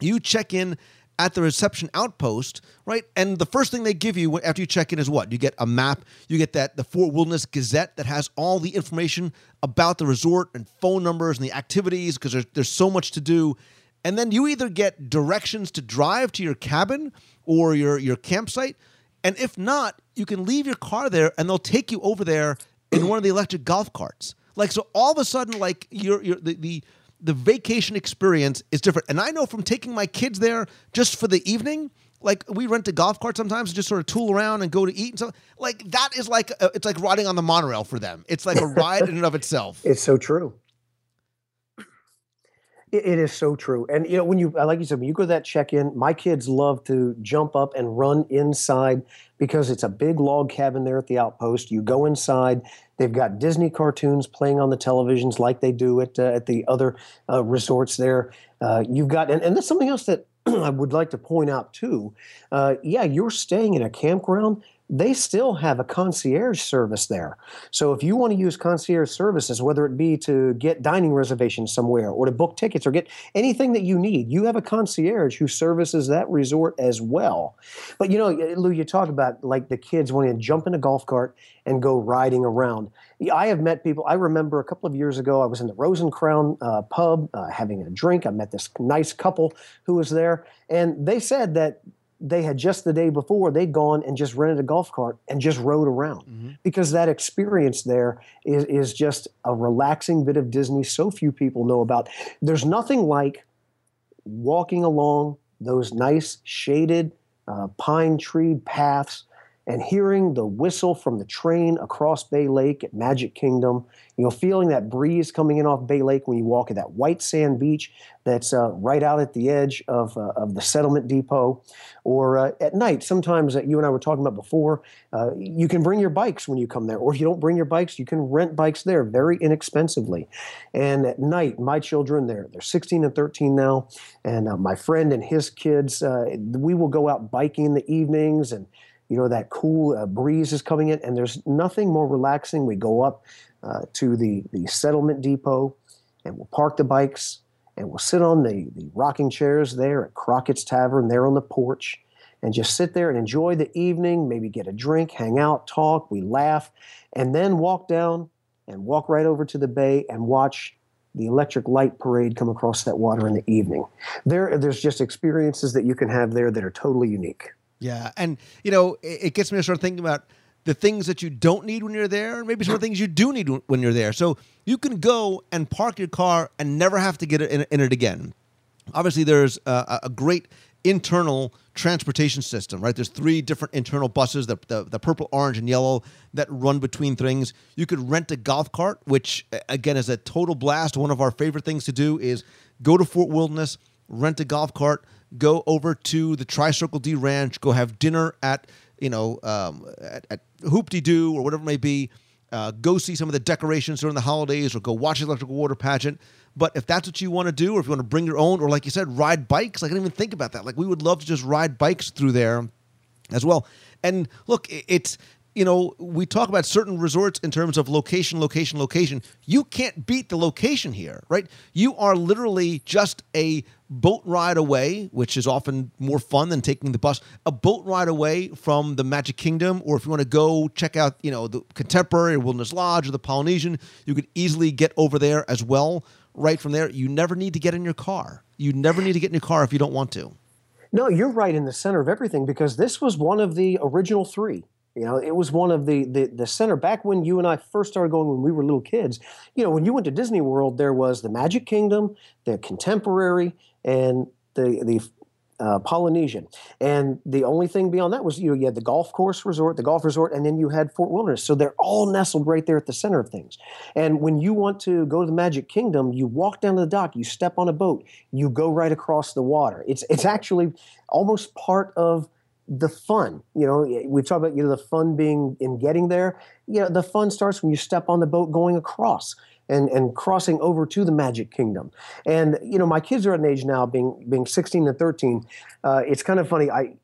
You check in at the reception outpost, right? And the first thing they give you after you check in is what? You get a map, you get that the Fort Wilderness Gazette that has all the information about the resort and phone numbers and the activities because there's, there's so much to do. And then you either get directions to drive to your cabin or your, your campsite. And if not, you can leave your car there and they'll take you over there in one of the electric golf carts. Like so, all of a sudden, like you're, you're the, the the vacation experience is different. And I know from taking my kids there just for the evening, like we rent a golf cart sometimes and just sort of tool around and go to eat and stuff. Like that is like a, it's like riding on the monorail for them. It's like a ride in and of itself. It's so true. It, it is so true. And you know, when you like you said, when you go to that check-in, my kids love to jump up and run inside because it's a big log cabin there at the outpost. You go inside. They've got Disney cartoons playing on the televisions like they do at uh, at the other uh, resorts there. Uh, you've got, and, and that's something else that I would like to point out too. Uh, yeah, you're staying in a campground. They still have a concierge service there. So if you want to use concierge services, whether it be to get dining reservations somewhere or to book tickets or get anything that you need, you have a concierge who services that resort as well. But you know, Lou, you talk about like the kids wanting to jump in a golf cart and go riding around. I have met people. I remember a couple of years ago, I was in the Rose and Crown uh, pub uh, having a drink. I met this nice couple who was there, and they said that they had just the day before they'd gone and just rented a golf cart and just rode around mm-hmm. because that experience there is, is just a relaxing bit of Disney so few people know about. There's nothing like walking along those nice shaded uh, pine tree paths and hearing the whistle from the train across Bay Lake at Magic Kingdom, you know, feeling that breeze coming in off Bay Lake when you walk at that white sand beach that's uh, right out at the edge of, uh, of the settlement depot, or uh, at night, sometimes that you and I were talking about before, uh, you can bring your bikes when you come there, or if you don't bring your bikes, you can rent bikes there very inexpensively. And at night, my children, they're, they're 16 and 13 now, and uh, my friend and his kids, uh, we will go out biking in the evenings and you know that cool uh, breeze is coming in and there's nothing more relaxing. We go up uh, to the, the settlement depot and we'll park the bikes and we'll sit on the, the rocking chairs there at crockett's tavern there on the porch and just sit there and enjoy the evening maybe get a drink hang out talk we laugh and then walk down and walk right over to the bay and watch the electric light parade come across that water in the evening. There there's just experiences that you can have there that are totally unique yeah, and you know, it, it gets me to start thinking about the things that you don't need when you're there, and maybe some of the things you do need when you're there. So you can go and park your car and never have to get in, in it again. Obviously, there's a, a, great internal transportation system, right? There's three different internal buses, the, the, the purple, orange, and yellow, that run between things. You could rent a golf cart, which again is a total blast. One of our favorite things to do is go to Fort Wilderness, rent a golf cart go over to the Tri Circle D Ranch, go have dinner at you know um, at, at Hoop-Dee-Doo or whatever it may be. Uh, go see some of the decorations during the holidays, or go watch the electrical water pageant. But if that's what you want to do, or if you want to bring your own, or like you said, ride bikes, I didn't even think about that. Like we would love to just ride bikes through there as well. And look, it's you know, we talk about certain resorts in terms of location, location, location. You can't beat the location here, right? You are literally just a boat ride away, which is often more fun than taking the bus. A boat ride away from the Magic Kingdom, or if you want to go check out, you know, the Contemporary or Wilderness Lodge or the Polynesian, you could easily get over there as well. Right from there, you never need to get in your car. You never need to get in your car if you don't want to. No, you're right in the center of everything because this was one of the original three. You know, it was one of the, the the center back when you and I first started going when we were little kids. You know, when you went to Disney World, there was the Magic Kingdom, the Contemporary, and the the uh, Polynesian. And the only thing beyond that was you, know, you had the golf course resort, the golf resort, and then you had Fort Wilderness. So they're all nestled right there at the center of things. And when you want to go to the Magic Kingdom, you walk down to the dock, you step on a boat, you go right across the water. It's it's actually almost part of the fun. You know, we've talked about you know the fun being in getting there. You know, the fun starts when you step on the boat going across and and crossing over to the Magic Kingdom. And you know, my kids are at an age now, being being 16 and 13. Uh, it's kind of funny. I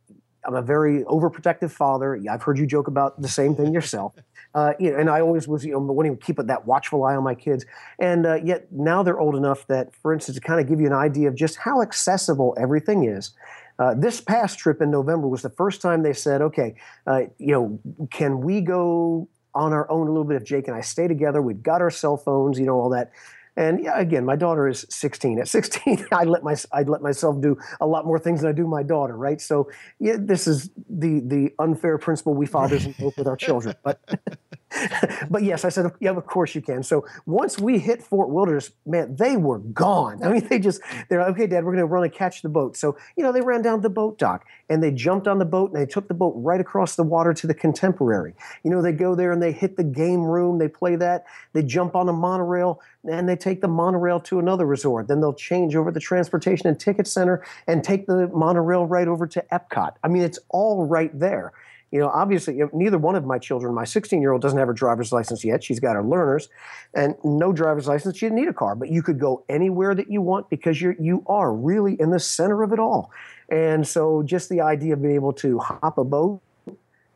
I'm a very overprotective father. I've heard you joke about the same thing yourself. Uh, you know, and I always was, you know, wanting to keep that watchful eye on my kids. And uh, yet now they're old enough that, for instance, to kind of give you an idea of just how accessible everything is. Uh, this past trip in November was the first time they said, okay, uh, you know, can we go on our own a little bit if Jake and I stay together? We've got our cell phones, you know, all that. And yeah, again, my daughter is 16. At 16, I let my I let myself do a lot more things than I do my daughter, right? So yeah, this is the the unfair principle we fathers invoke with our children. But but yes, I said, yeah, of course you can. So once we hit Fort Wilderness, man, they were gone. I mean, they just, they're like, okay, Dad, we're going to run and catch the boat. So, you know, they ran down the boat dock and they jumped on the boat and they took the boat right across the water to the Contemporary. You know, they go there and they hit the game room, they play that, they jump on a monorail and they take the monorail to another resort. Then they'll change over the transportation and ticket center and take the monorail right over to Epcot. I mean, it's all right there you know, obviously, neither one of my children, my 16 year old doesn't have her driver's license yet. She's got her learners and no driver's license. She didn't need a car, but you could go anywhere that you want because you're, you are really in the center of it all. And so just the idea of being able to hop a boat,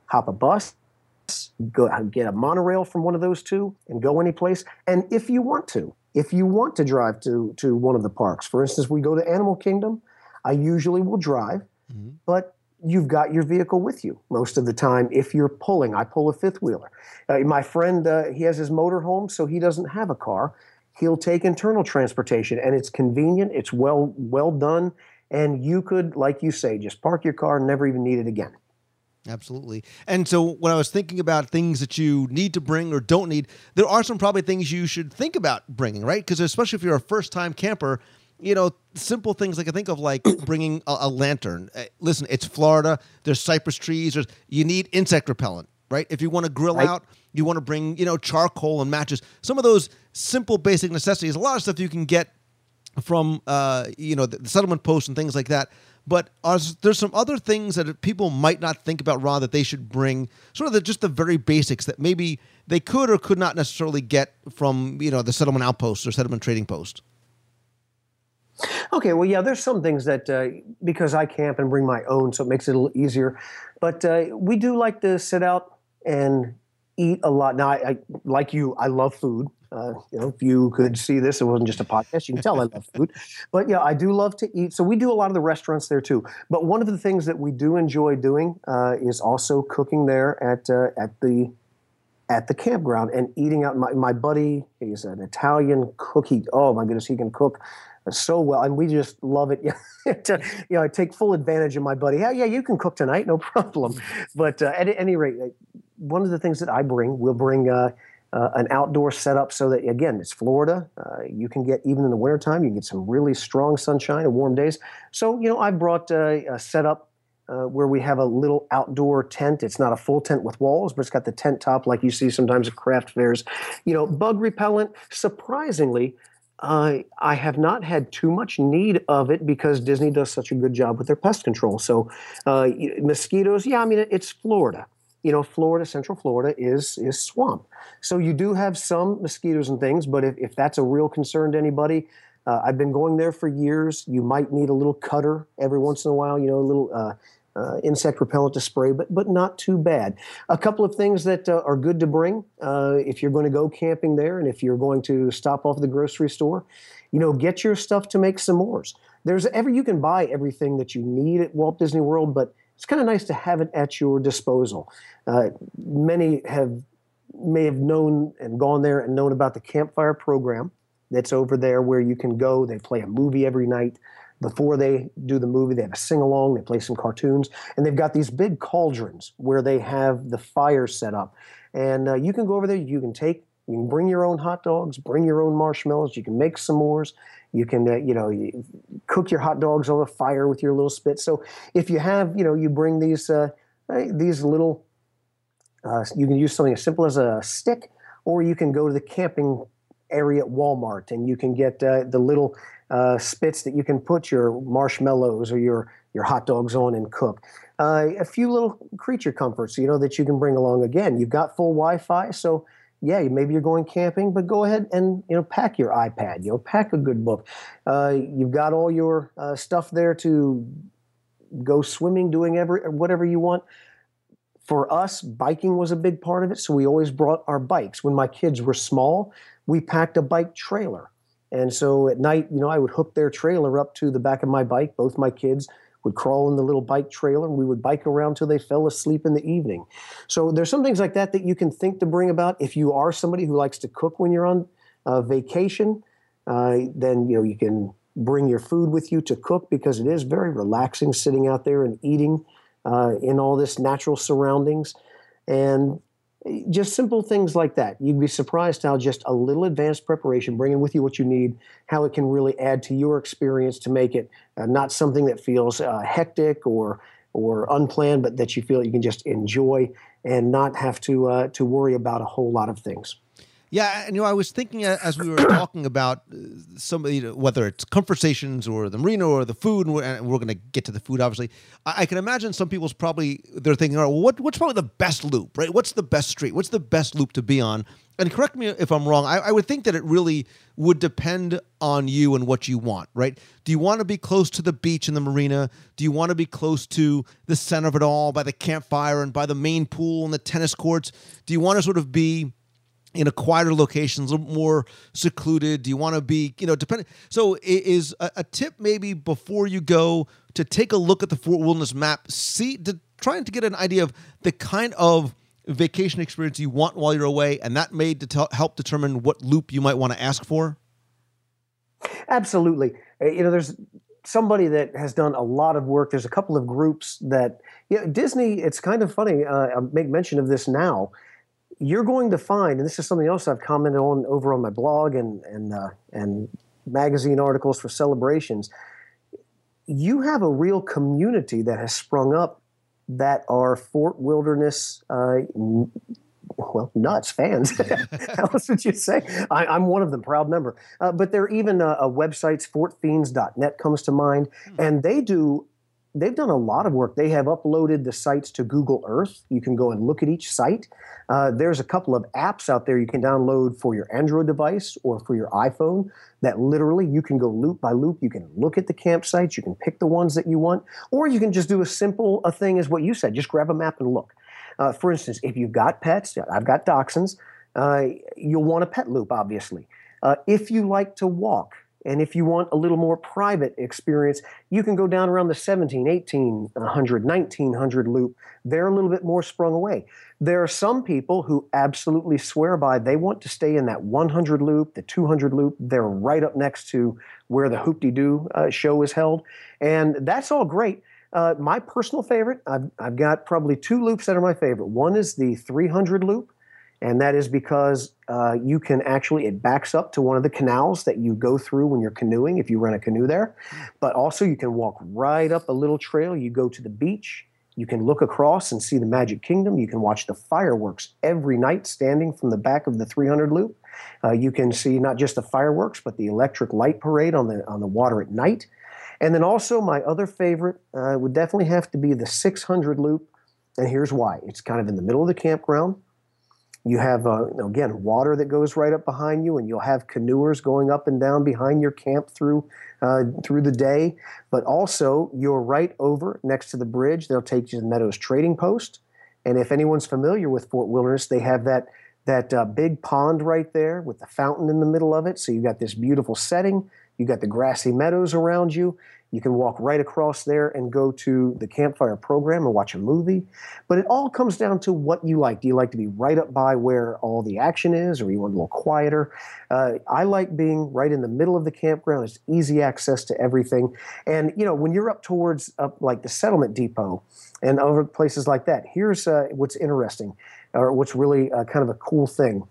hop a bus, go get a monorail from one of those two and go any place. And if you want to, if you want to drive to, to one of the parks, for instance, we go to Animal Kingdom, I usually will drive, mm-hmm. but you've got your vehicle with you most of the time if you're pulling. I pull a fifth wheeler. Uh, my friend, uh, he has his motor home, so he doesn't have a car. He'll take internal transportation, and it's convenient. It's well well done, and you could, like you say, just park your car and never even need it again. Absolutely. And so when I was thinking about things that you need to bring or don't need, there are some probably things you should think about bringing, right? Because especially if you're a first time camper, you know, simple things like I think of like bringing a, a lantern. Uh, listen, it's Florida. There's cypress trees. There's, you need insect repellent, right? If you want to grill right. out, you want to bring, you know, charcoal and matches. Some of those simple, basic necessities. A lot of stuff you can get from, uh, you know, the, the settlement post and things like that. But are, there's some other things that people might not think about, Ron, that they should bring. Sort of the, just the very basics that maybe they could or could not necessarily get from, you know, the settlement outpost or settlement trading post. Okay, well, yeah, there's some things that uh, because I camp and bring my own, so it makes it a little easier. But uh, we do like to sit out and eat a lot. Now, I, I like you, I love food. Uh, you know, if you could see this, it wasn't just a podcast. You can tell I love food. But yeah, I do love to eat. So we do a lot of the restaurants there too. But one of the things that we do enjoy doing uh, is also cooking there at uh, at the at the campground and eating out. My, my buddy, he's an Italian cook. He, oh my goodness, he can cook so well, and we just love it. to, you know, I take full advantage of my buddy. Yeah, yeah, you can cook tonight, no problem. But uh, at any rate, one of the things that I bring, we'll bring uh, uh, an outdoor setup so that again, it's Florida. Uh, you can get even in the wintertime, you can get some really strong sunshine and warm days. So you know, I brought uh, a setup. Uh, where we have a little outdoor tent. It's not a full tent with walls, but it's got the tent top like you see sometimes at craft fairs. You know, bug repellent. Surprisingly, I I have not had too much need of it because Disney does such a good job with their pest control. So uh, mosquitoes, yeah, I mean it's Florida. You know, Florida, Central Florida is is swamp. So you do have some mosquitoes and things, but if, if that's a real concern to anybody, uh, I've been going there for years. You might need a little cutter every once in a while. You know, a little uh, uh, insect repellent to spray, but but not too bad. A couple of things that uh, are good to bring uh, if you're going to go camping there, and if you're going to stop off the grocery store, you know, get your stuff to make s'mores. There's ever you can buy everything that you need at Walt Disney World, but it's kind of nice to have it at your disposal. Uh, many have may have known and gone there and known about the campfire program that's over there where you can go. They play a movie every night before they do the movie, they have a sing along, they play some cartoons, and they've got these big cauldrons where they have the fire set up. And uh, you can go over there, you can take, you can bring your own hot dogs, bring your own marshmallows, you can make s'mores, you can, uh, you know, you cook your hot dogs on the fire with your little spit. So if you have, you know, you bring these, uh, these little, uh, you can use something as simple as a stick, or you can go to the camping area at Walmart and you can get uh, the little uh, spits that you can put your marshmallows or your your hot dogs on and cook. Uh, a few little creature comforts, you know, that you can bring along. Again, you've got full Wi-Fi, so yeah, maybe you're going camping, but go ahead and you know pack your iPad. You know, pack a good book. Uh, you've got all your uh, stuff there to go swimming, doing ever whatever you want. For us, biking was a big part of it, so we always brought our bikes. When my kids were small, we packed a bike trailer and so at night, you know, I would hook their trailer up to the back of my bike. Both my kids would crawl in the little bike trailer and we would bike around till they fell asleep in the evening. So there's some things like that that you can think to bring about. If you are somebody who likes to cook when you're on uh, vacation, uh, then, you know, you can bring your food with you to cook because it is very relaxing sitting out there and eating uh, in all this natural surroundings. And just simple things like that. You'd be surprised how just a little advanced preparation, bringing with you what you need, how it can really add to your experience to make it uh, not something that feels uh, hectic or or unplanned, but that you feel you can just enjoy and not have to uh, to worry about a whole lot of things. Yeah, and you know, I was thinking uh, as we were talking about uh, some of whether it's conversations or the marina or the food, and we're, we're going to get to the food, obviously. I, I, can imagine some people's probably they're thinking, "Oh, what, what's probably the best loop, right? What's the best street? What's the best loop to be on?" And correct me if I'm wrong. I, I would think that it really would depend on you and what you want, right? Do you want to be close to the beach and the marina? Do you want to be close to the center of it all, by the campfire and by the main pool and the tennis courts? Do you want to sort of be in a quieter location, a little more secluded? Do you want to be, you know, depending? So, is a, a, tip maybe before you go to take a look at the Fort Wilderness map, see, to, trying to get an idea of the kind of vacation experience you want while you're away, and that may det- help determine what loop you might want to ask for? Absolutely. Uh, you know, there's somebody that has done a lot of work. There's a couple of groups that, you know, Disney, it's kind of funny. Uh, I make mention of this now you're going to find, and this is something else I've commented on over on my blog and and uh, and magazine articles for celebrations. You have a real community that has sprung up that are Fort Wilderness, uh, well, nuts fans. How else would you say? I, am one of them, proud member. Uh, but there are even uh, websites, fortfiends.net comes to mind, hmm. and they do they've done a lot of work. They have uploaded the sites to Google Earth. You can go and look at each site. Uh, there's a couple of apps out there you can download for your Android device or for your iPhone that literally you can go loop by loop. You can look at the campsites. You can pick the ones that you want, or you can just do a simple a thing as what you said. Just grab a map and look. Uh, for instance, if you've got pets, I've got dachshunds. Uh, you'll want a pet loop, obviously. Uh, if you like to walk, and if you want a little more private experience, you can go down around the 17, 1800, 1900 loop. They're a little bit more sprung away. There are some people who absolutely swear by they want to stay in that 100 loop, the 200 loop. They're right up next to where the Hoop-Dee-Doo uh, show is held. And that's all great. Uh, my personal favorite, I've, I've got probably two loops that are my favorite. One is the 300 loop and that is because uh, you can actually it backs up to one of the canals that you go through when you're canoeing if you rent a canoe there. But also you can walk right up a little trail. You go to the beach. You can look across and see the magic kingdom. You can watch the fireworks every night standing from the back of the 300 loop. Uh, you can see not just the fireworks but the electric light parade on the on the water at night. And then also my other favorite uh, would definitely have to be the 600 loop. And here's why. It's kind of in the middle of the campground you have, uh, again, water that goes right up behind you, and you'll have canoers going up and down behind your camp through uh, through the day. But also, you're right over next to the bridge. They'll take you to the Meadows Trading Post. And if anyone's familiar with Fort Wilderness, they have that that uh, big pond right there with the fountain in the middle of it. So you've got this beautiful setting. You've got the grassy meadows around you. You can walk right across there and go to the campfire program or watch a movie. But it all comes down to what you like. Do you like to be right up by where all the action is, or you want a little quieter? Uh, I like being right in the middle of the campground. It's easy access to everything. And, you know, when you're up towards up like the settlement depot and other places like that, here's uh, what's interesting or what's really uh, kind of a cool thing.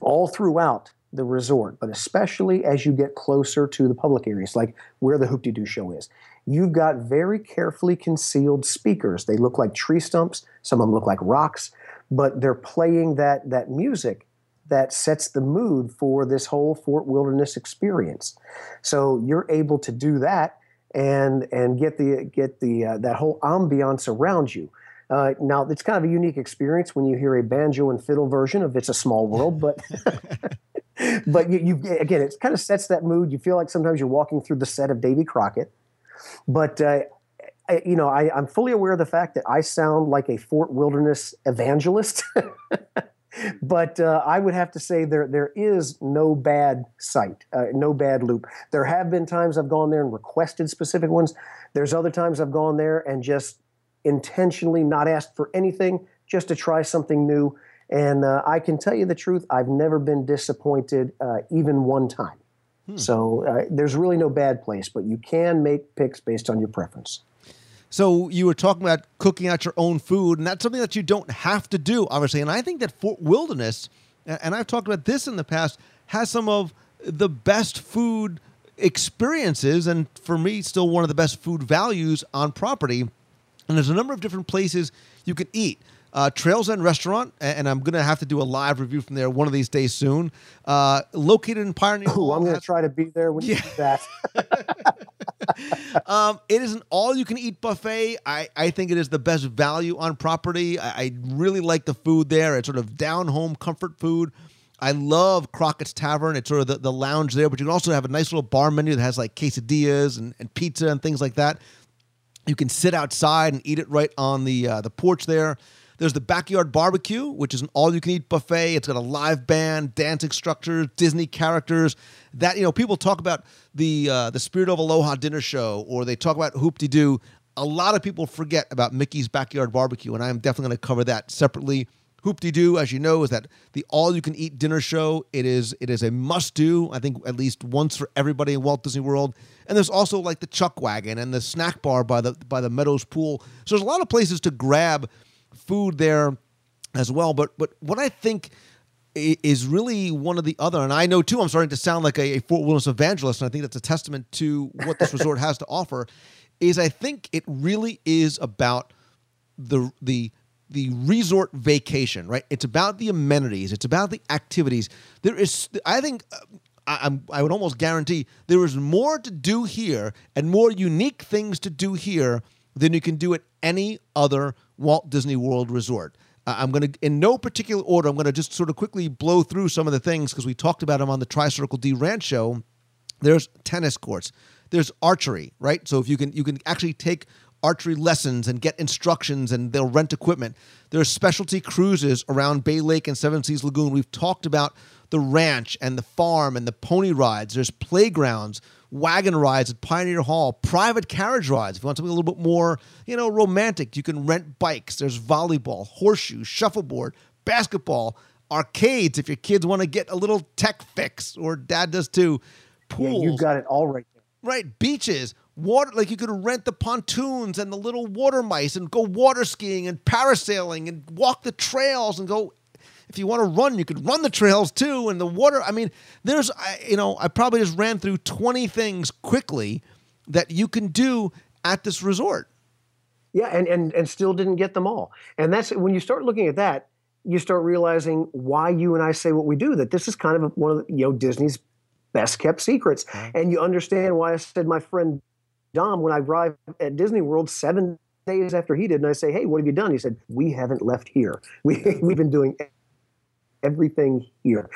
All throughout the resort, but especially as you get closer to the public areas, like where the Hoop-Dee-Doo show is. You've got very carefully concealed speakers. They look like tree stumps, some of them look like rocks, but they're playing that, that music that sets the mood for this whole Fort Wilderness experience. So you're able to do that and and get the get the uh, that whole ambiance around you. Uh, now it's kind of a unique experience when you hear a banjo and fiddle version of "It's a Small World," but but you, you, again, it kind of sets that mood. You feel like sometimes you're walking through the set of Davy Crockett. But uh, I, you know, I, I'm fully aware of the fact that I sound like a Fort Wilderness evangelist. but uh, I would have to say there there is no bad site, uh, no bad loop. There have been times I've gone there and requested specific ones. There's other times I've gone there and just intentionally not asked for anything, just to try something new. And uh, I can tell you the truth, I've never been disappointed uh, even one time. Hmm. So uh, there's really no bad place, but you can make picks based on your preference. So you were talking about cooking out your own food, and that's something that you don't have to do, obviously. And I think that Fort Wilderness, and I've talked about this in the past, has some of the best food experiences, and for me, still one of the best food values on property. And there's a number of different places you can eat. Uh, Trails End Restaurant, and I'm going to have to do a live review from there one of these days soon. Uh, located in Pioneer Ooh, I'm going to try to be there when you do that. um, it is an all-you-can-eat buffet. I, I think it is the best value on property. I, I really like the food there. It's sort of down-home comfort food. I love Crockett's Tavern. It's sort of the, the lounge there, but you can also have a nice little bar menu that has like quesadillas and, and pizza and things like that. You can sit outside and eat it right on the uh, the porch there. There's the backyard barbecue, which is an all-you-can-eat buffet. It's got a live band, dance instructors, Disney characters. That you know, people talk about the uh, the Spirit of Aloha dinner show, or they talk about Hoop De Doo. A lot of people forget about Mickey's Backyard Barbecue, and I am definitely going to cover that separately. Hoop De Doo, as you know, is that the all-you-can-eat dinner show. It is it is a must-do. I think at least once for everybody in Walt Disney World. And there's also like the Chuck Wagon and the snack bar by the by the Meadows Pool. So there's a lot of places to grab food there as well. But but what I think is really one of the other, and I know too, I'm starting to sound like a, a Fort Wilderness evangelist, and I think that's a testament to what this resort has to offer. Is I think it really is about the the the resort vacation, right? It's about the amenities. It's about the activities. There is, I think, uh, I'm, I would almost guarantee there is more to do here and more unique things to do here than you can do at any other Walt Disney World resort. I'm going to, in no particular order, I'm going to just sort of quickly blow through some of the things because we talked about them on the Tri Circle D Ranch show. There's tennis courts. There's archery, right? So if you can, you can actually take archery lessons and get instructions, and they'll rent equipment. There's specialty cruises around Bay Lake and Seven Seas Lagoon. We've talked about the ranch and the farm and the pony rides. There's playgrounds, wagon rides at Pioneer Hall, private carriage rides. If you want something a little bit more, you know, romantic, you can rent bikes. There's volleyball, horseshoes, shuffleboard, basketball, arcades. If your kids want to get a little tech fix, or dad does too. Yeah, Pools, you got it all right there. right? Beaches, water. Like you could rent the pontoons and the little water mice and go water skiing and parasailing and walk the trails and go. If you want to run, you could run the trails too and the water. I mean, there's, I, you know, I probably just ran through 20 things quickly that you can do at this resort. Yeah, and, and and still didn't get them all. And that's when you start looking at that, you start realizing why you and I say what we do. That this is kind of one of the, you know Disney's best kept secrets, mm-hmm. and you understand why I said my friend Dom when I arrived at Disney World seven days after he did, and I say, "Hey, what have you done?" He said, "We haven't left here. We we've been doing." Everything here.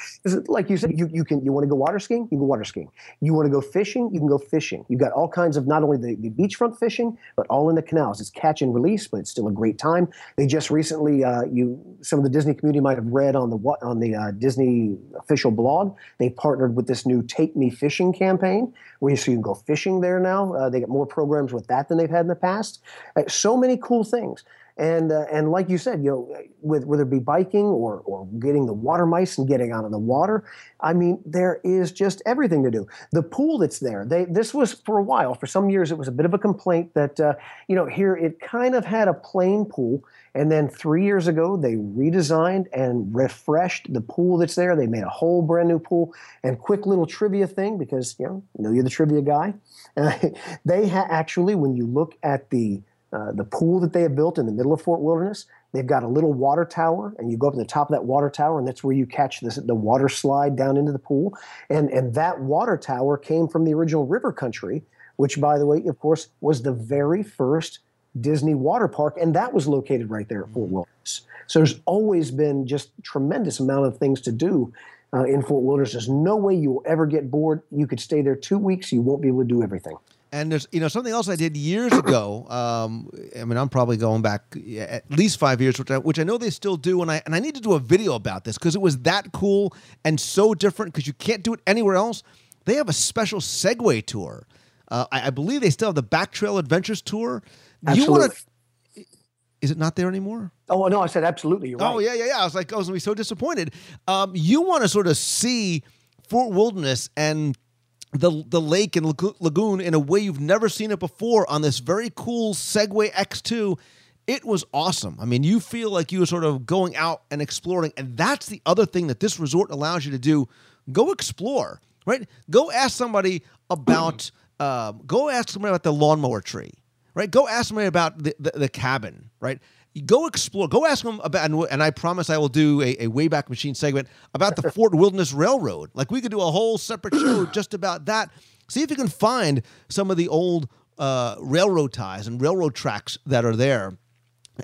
Like you said, you, you can you want to go water skiing, you can go water skiing. You want to go fishing, you can go fishing. You've got all kinds of not only the, the beachfront fishing, but all in the canals. It's catch and release, but it's still a great time. They just recently, uh, you some of the Disney community might have read on the on the uh, Disney official blog. They partnered with this new Take Me Fishing campaign, where you, so you can go fishing there now. Uh, they got more programs with that than they've had in the past. Uh, so many cool things. And uh, and like you said, you know, with, whether it be biking or or getting the water mice and getting out on the water, I mean, there is just everything to do. The pool that's there, they this was for a while. For some years, it was a bit of a complaint that uh, you know here it kind of had a plain pool, and then three years ago they redesigned and refreshed the pool that's there. They made a whole brand new pool. And quick little trivia thing because you know, you know you're the trivia guy. they ha- actually, when you look at the uh, the pool that they have built in the middle of Fort Wilderness. They've got a little water tower, and you go up to the top of that water tower, and that's where you catch this, the water slide down into the pool. And, and that water tower came from the original River Country, which, by the way, of course, was the very first Disney water park, and that was located right there at Fort Wilderness. So there's always been just tremendous amount of things to do uh, in Fort Wilderness. There's no way you will ever get bored. You could stay there two weeks, you won't be able to do everything. And there's, you know, something else I did years ago. Um, I mean, I'm probably going back at least five years, which I, which I know they still do. And I and I need to do a video about this because it was that cool and so different because you can't do it anywhere else. They have a special Segway tour. Uh, I, I believe they still have the Back Trail Adventures tour. Absolutely. You want to? Is it not there anymore? Oh no, I said absolutely. You're right. Oh yeah, yeah, yeah. I was like, I was gonna be so disappointed. Um, you want to sort of see Fort Wilderness and the the lake and lagoon in a way you've never seen it before on this very cool Segway X2. It was awesome. I mean, you feel like you were sort of going out and exploring, and that's the other thing that this resort allows you to do. Go explore, right? Go ask somebody about. Um, go ask somebody about the lawnmower tree, right? Go ask somebody about the, the, the cabin, right? Go explore. Go ask them about, and, and I promise I will do a, a Wayback Machine segment about the Fort Wilderness Railroad. Like we could do a whole separate show just about that. See if you can find some of the old uh, railroad ties and railroad tracks that are there.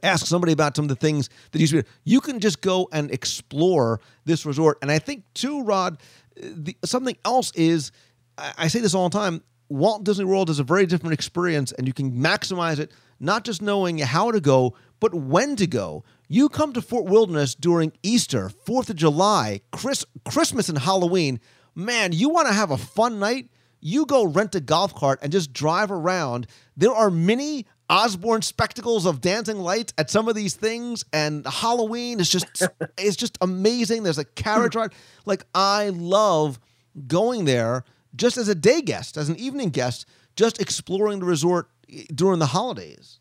Ask somebody about some of the things that used to be. You can just go and explore this resort. And I think too, Rod, the, something else is I, I say this all the time. Walt Disney World is a very different experience, and you can maximize it not just knowing how to go, but when to go. You come to Fort Wilderness during Easter, 4th of July, Chris, Christmas, and Halloween. Man, you want to have a fun night? You go rent a golf cart and just drive around. There are many Osborne spectacles of dancing lights at some of these things, and Halloween is just it's just amazing. There's a carriage hmm. ride. Like I love going there just as a day guest, as an evening guest, just exploring the resort eh, during the holidays.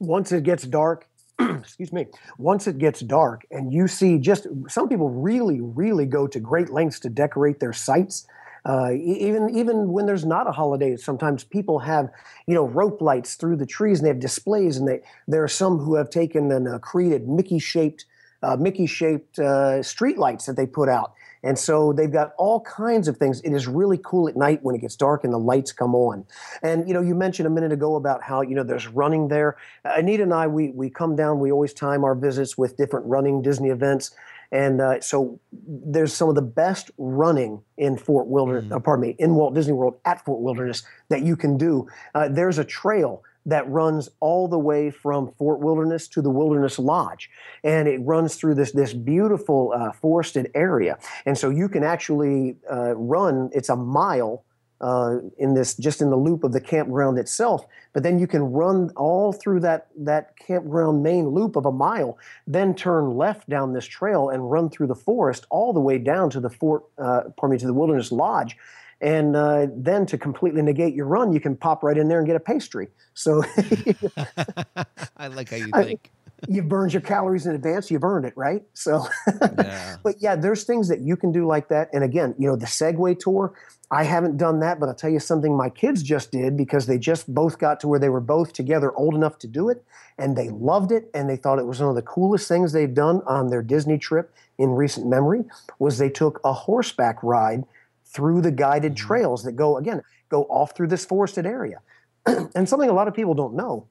Once it gets dark, excuse me, once it gets dark and you see just some people really, really go to great lengths to decorate their sites. Uh, even even when there's not a holiday, sometimes people have you know rope lights through the trees and they have displays, and they there are some who have taken and uh, created Mickey shaped uh, Mickey shaped uh, street lights that they put out, and so they've got all kinds of things. It is really cool at night when it gets dark and the lights come on. And you know, you mentioned a minute ago about how you know there's running there. Anita and I, we we come down. We always time our visits with different running Disney events. And uh, so there's some of the best running in Fort Wilderness, mm. uh, pardon me, in Walt Disney World at Fort Wilderness that you can do. Uh, there's a trail that runs all the way from Fort Wilderness to the Wilderness Lodge, and it runs through this this beautiful uh, forested area. And so you can actually uh, run. It's a mile uh, in this just in the loop of the campground itself. But then you can run all through that that campground main loop of a mile, then turn left down this trail and run through the forest all the way down to the fort, uh, pardon me, to the Wilderness Lodge. And uh, then to completely negate your run, you can pop right in there and get a pastry. So I like how you think. you've burned your calories in advance. You've earned it, right? So, yeah. but yeah, there's things that you can do like that. And again, you know, the Segway tour, I haven't done that, but I'll tell you something my kids just did because they just both got to where they were both together old enough to do it. And they loved it. And they thought it was one of the coolest things they've done on their Disney trip in recent memory was they took a horseback ride through the guided mm-hmm. trails that go, again, go off through this forested area. and something a lot of people don't know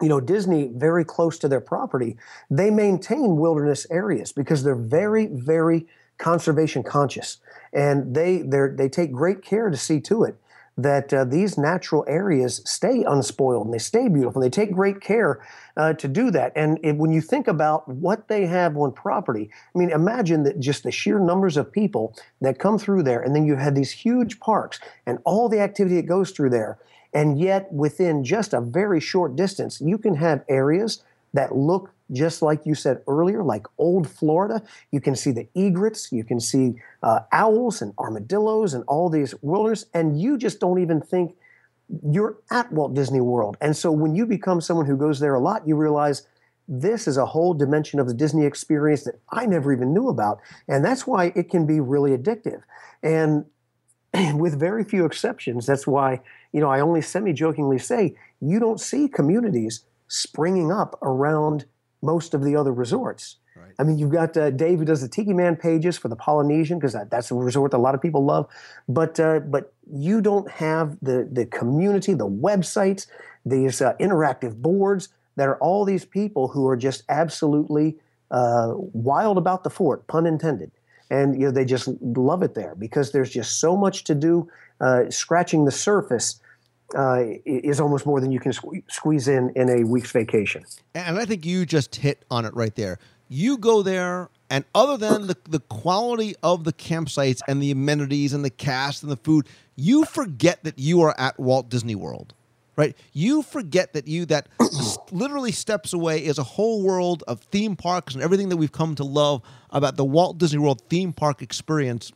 you know disney very close to their property they maintain wilderness areas because they're very very conservation conscious and they they they take great care to see to it that uh, these natural areas stay unspoiled and they stay beautiful. and They take great care uh, to do that. And it, when you think about what they have on property, I mean, imagine that just the sheer numbers of people that come through there, and then you have these huge parks and all the activity that goes through there. And yet, within just a very short distance, you can have areas that look just like you said earlier, like old Florida. You can see the egrets, you can see uh, owls and armadillos and all these wilderness, and you just don't even think you're at Walt Disney World. And so when you become someone who goes there a lot, you realize this is a whole dimension of the Disney experience that I never even knew about. And that's why it can be really addictive. And with very few exceptions, that's why, you know, I only semi jokingly say you don't see communities springing up around most of the other resorts. I mean, you've got uh, Dave who does the Tiki Man pages for the Polynesian because that, that's a resort that a lot of people love. But uh, but you don't have the the community, the websites, these uh, interactive boards that are all these people who are just absolutely uh, wild about the fort, pun intended. And you know they just love it there because there's just so much to do. Uh, scratching the surface uh, is almost more than you can squeeze in in a week's vacation. And I think you just hit on it right there. You go there, and other than the, the quality of the campsites and the amenities and the cast and the food, you forget that you are at Walt Disney World. Right? You forget that you that literally steps away is a whole world of theme parks and everything that we've come to love about the Walt Disney World theme park experience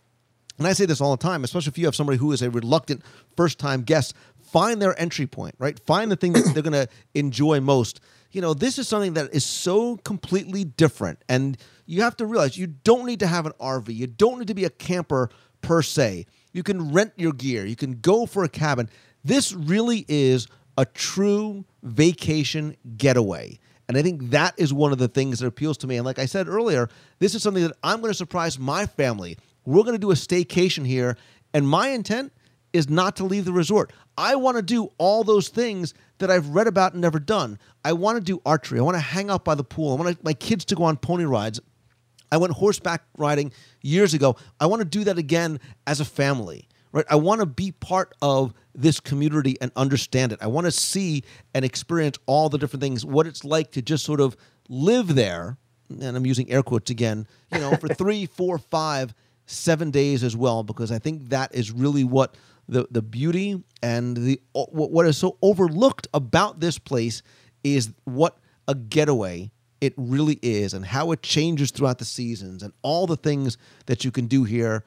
and I say this all the time, especially if you have somebody who is a reluctant first time guest, find their entry point, right? Find the thing that they're going to enjoy most. You know, this is something that is so completely different. And you have to realize you don't need to have an RV, you don't need to be a camper per se. You can rent your gear, you can go for a cabin. This really is a true vacation getaway. And I think that is one of the things that appeals to me. And like I said earlier, this is something that I'm going to surprise my family. We're going to do a staycation here. And my intent is not to leave the resort. I want to do all those things that I've read about and never done. I want to do archery. I want to hang out by the pool. I want my kids to go on pony rides. I went horseback riding years ago. I want to do that again as a family, right? I want to be part of this community and understand it. I want to see and experience all the different things, what it's like to just sort of live there. And I'm using air quotes again, you know, for three, four, five, seven days as well, because I think that is really what the the beauty and the what is so overlooked about this place is what a getaway it really is and how it changes throughout the seasons and all the things that you can do here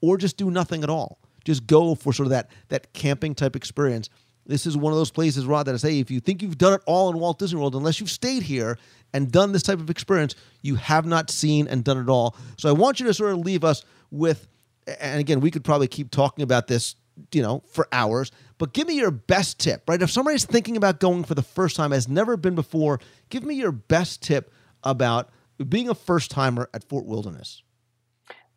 or just do nothing at all. Just go for sort of that that camping type experience. This is one of those places rod that i say if you think you've done it all in walt disney world unless you've stayed here and done this type of experience you have not seen and done it all. So i want you to sort of leave us with and again we could probably keep talking about this you know, for hours. But give me your best tip, right? If somebody's thinking about going for the first time, has never been before, give me your best tip about being a first timer at Fort Wilderness.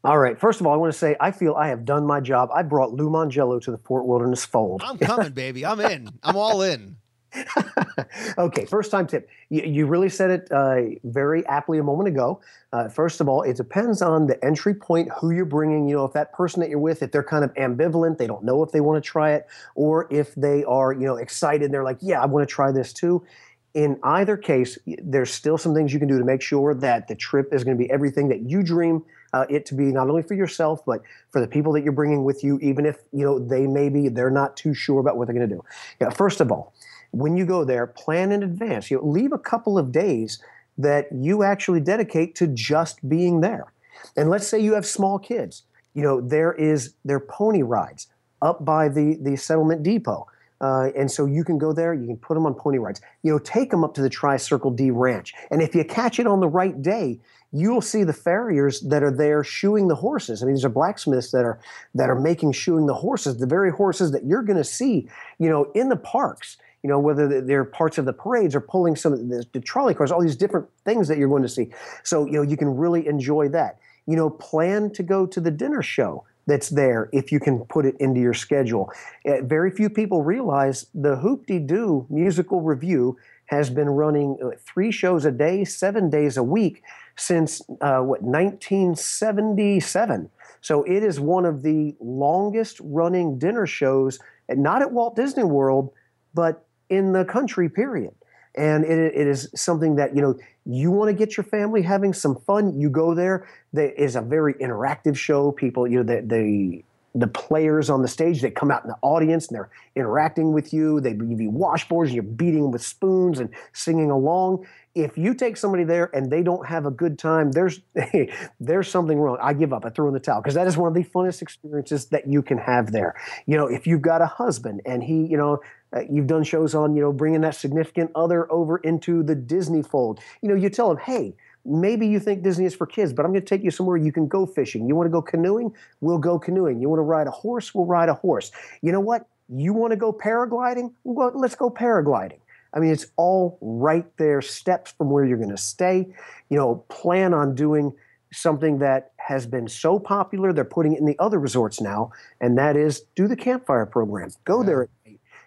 All right. First of all, I want to say I feel I have done my job. I brought Lou Mongello to the Fort Wilderness fold. I'm coming, baby. I'm in. I'm all in. okay, first time tip. You, you really said it uh, very aptly a moment ago. Uh, first of all, it depends on the entry point, who you're bringing. You know, if that person that you're with, if they're kind of ambivalent, they don't know if they want to try it, or if they are, you know, excited, they're like, yeah, I want to try this too. In either case, there's still some things you can do to make sure that the trip is going to be everything that you dream uh, it to be, not only for yourself, but for the people that you're bringing with you, even if, you know, they maybe they're not too sure about what they're going to do. Yeah, first of all, when you go there, plan in advance. You leave a couple of days that you actually dedicate to just being there. And let's say you have small kids. You know, there is their pony rides up by the the settlement depot. Uh, and so you can go there, you can put them on pony rides. You know, take them up to the Tri Circle D Ranch. And if you catch it on the right day, you'll see the farriers that are there shoeing the horses. I mean, these are blacksmiths that are that are making shoeing the horses, the very horses that you're going to see, you know, in the parks you know, whether they're parts of the parades or pulling some of the, the trolley cars, all these different things that you're going to see. So, you know, you can really enjoy that. You know, plan to go to the dinner show that's there if you can put it into your schedule. Uh, very few people realize the Hoop-Dee-Doo musical revue has been running uh, three shows a day, seven days a week since uh, what 1977. So it is one of the longest running dinner shows, not at Walt Disney World, but in the country, period. And it, it is something that, you know, you want to get your family having some fun, you go there. There is a very interactive show. People, you know, the, the the players on the stage they come out in the audience and they're interacting with you they give you washboards and you're beating them with spoons and singing along if you take somebody there and they don't have a good time there's there's something wrong i give up i throw in the towel because that is one of the funnest experiences that you can have there you know if you've got a husband and he you know uh, you've done shows on, you know, bringing that significant other over into the Disney fold. You know, you tell them, hey, maybe you think Disney is for kids, but I'm going to take you somewhere you can go fishing. You want to go canoeing? We'll go canoeing. You want to ride a horse? We'll ride a horse. You know what? You want to go paragliding? Well, let's go paragliding. I mean, it's all right there, steps from where you're going to stay. You know, plan on doing something that has been so popular, they're putting it in the other resorts now, and that is do the campfire program. Go there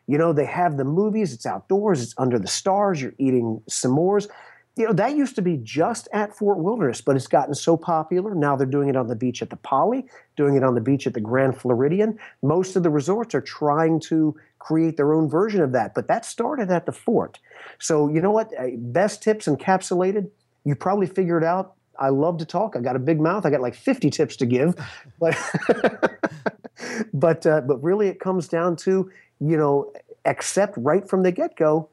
you know, they have the movies, it's outdoors, it's under the stars, you're eating s'mores. You know, that used to be just at Fort Wilderness, but it's gotten so popular. Now they're doing it on the beach at the Poly, doing it on the beach at the Grand Floridian. Most of the resorts are trying to create their own version of that, but that started at the fort. So, you know what? Best tips encapsulated. You probably figured out I love to talk. I got a big mouth. I got like 50 tips to give, but but uh, but really, it comes down to you know, accept right from the get go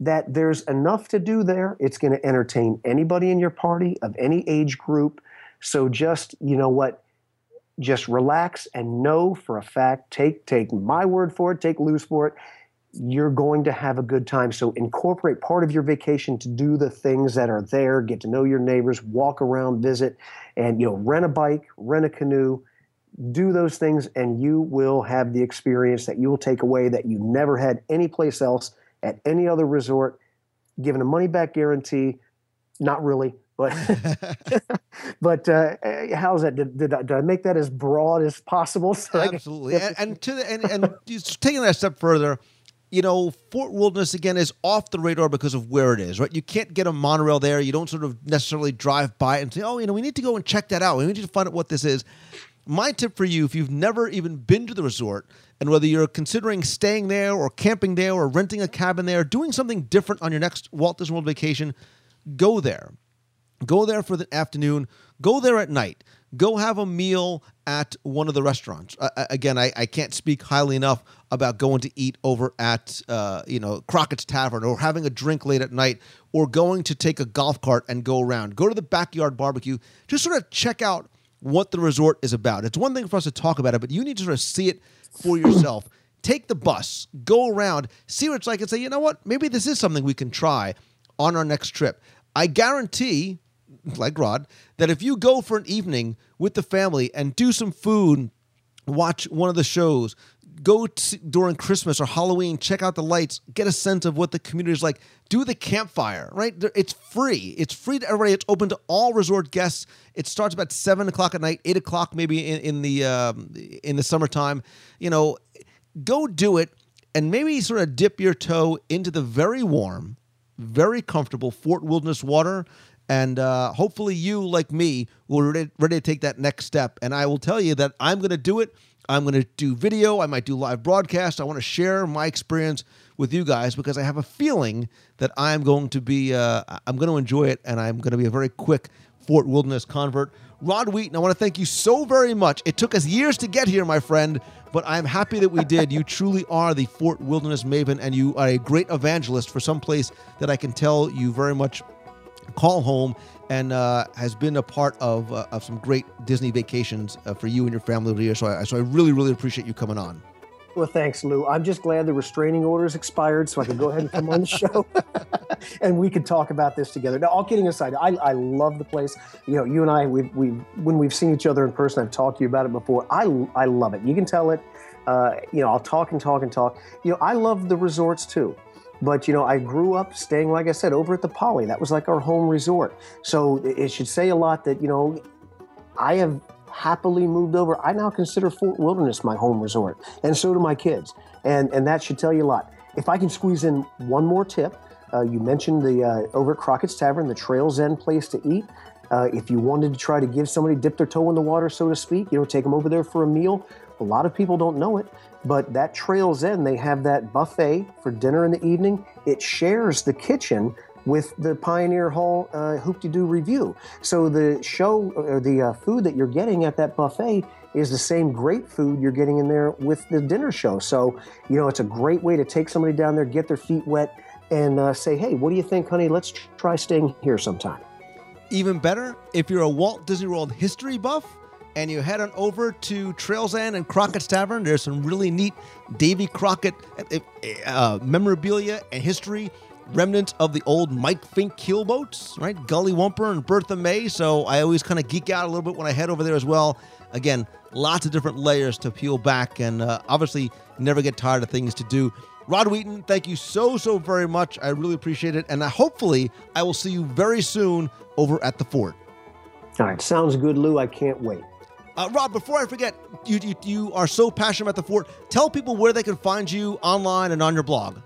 that there's enough to do there. It's going to entertain anybody in your party of any age group. So just, you know what, just relax and know for a fact, take take my word for it, take Lou's for it, you're going to have a good time. So incorporate part of your vacation to do the things that are there, get to know your neighbors, walk around, visit, and you know, rent a bike, rent a canoe, do those things, and you will have the experience that you will take away that you never had anyplace else at any other resort. Given a money back guarantee, not really, but but uh, how's that? Did, did I, did, I, make that as broad as possible? So Absolutely, and, and, to the, and and taking that step further, you know, Fort Wilderness again is off the radar because of where it is, right? You can't get a monorail there. You don't sort of necessarily drive by and say, oh, you know, we need to go and check that out. We need to find out what this is. My tip for you, if you've never even been to the resort, and whether you're considering staying there or camping there or renting a cabin there, doing something different on your next Walt Disney World vacation, go there. Go there for the afternoon. Go there at night. Go have a meal at one of the restaurants. Uh, again, I, I can't speak highly enough about going to eat over at uh, you know Crockett's Tavern or having a drink late at night or going to take a golf cart and go around. Go to the backyard barbecue. Just sort of check out what the resort is about. It's one thing for us to talk about it, but you need to sort of see it for yourself. Take the bus, go around, see what it's like, and say, you know what? Maybe this is something we can try on our next trip. I guarantee like Rod, that if you go for an evening with the family and do some food, watch one of the shows, go to, during Christmas or Halloween, check out the lights, get a sense of what the community is like. Do the campfire, right? It's free. It's free to everybody. It's open to all resort guests. It starts about seven o'clock at night, eight o'clock maybe in, in the um, in the summertime. You know, go do it and maybe sort of dip your toe into the very warm, very comfortable Fort Wilderness water and uh, hopefully, you, like me, will ready, ready to take that next step. And I will tell you that I'm going to do it. I'm going to do video. I might do live broadcast. I want to share my experience with you guys because I have a feeling that I'm going to be, uh, I'm going to enjoy it, and I'm going to be a very quick Fort Wilderness convert. Rod Wheaton, I want to thank you so very much. It took us years to get here, my friend, but I'm happy that we did. You truly are the Fort Wilderness maven, and you are a great evangelist for some place that I can tell you very much call home and uh, has been a part of, uh, of some great Disney vacations uh, for you and your family over the years. So I, so I really, really appreciate you coming on. Well, thanks, Lou. I'm just glad the restraining orders expired so I can go ahead and come on the show and we could talk about this together. Now, all kidding aside, I, I love the place. You know, you and I, we we when we've seen each other in person, I've talked to you about it before. I, I love it. You can tell it. Uh, you know, I'll talk and talk and talk. You know, I love the resorts too. But you know, I grew up staying, like I said, over at the Poly. That was like our home resort. So it should say a lot that you know, I have happily moved over. I now consider Fort Wilderness my home resort, and so do my kids. And and that should tell you a lot. If I can squeeze in one more tip, uh, you mentioned the uh, over at Crockett's Tavern, the Trails End place to eat. Uh, if you wanted to try to give somebody dip their toe in the water, so to speak, you know, take them over there for a meal. A lot of people don't know it, but that Trails End. they have that buffet for dinner in the evening. It shares the kitchen with the Pioneer Hall uh, Hoop-Dee-Doo revue. So the show or the uh, food that you're getting at that buffet is the same great food you're getting in there with the dinner show. So, you know, it's a great way to take somebody down there, get their feet wet, and uh, say, hey, what do you think, honey? Let's try staying here sometime. Even better, if you're a Walt Disney World history buff, and you head on over to Trails End and Crockett's Tavern. There's some really neat Davy Crockett uh, uh, memorabilia and history, remnants of the old Mike Fink keelboats, right? Gullywhumper and Bertha Mae. So I always kind of geek out a little bit when I head over there as well. Again, lots of different layers to peel back, and uh, obviously never get tired of things to do. Rod Wheaton, thank you so, so very much. I really appreciate it. And uh, hopefully, I will see you very soon over at the fort. All right. Sounds good, Lou. I can't wait. Uh, Rob, before I forget, you, you, you are so passionate about the fort. Tell people where they can find you online and on your blog.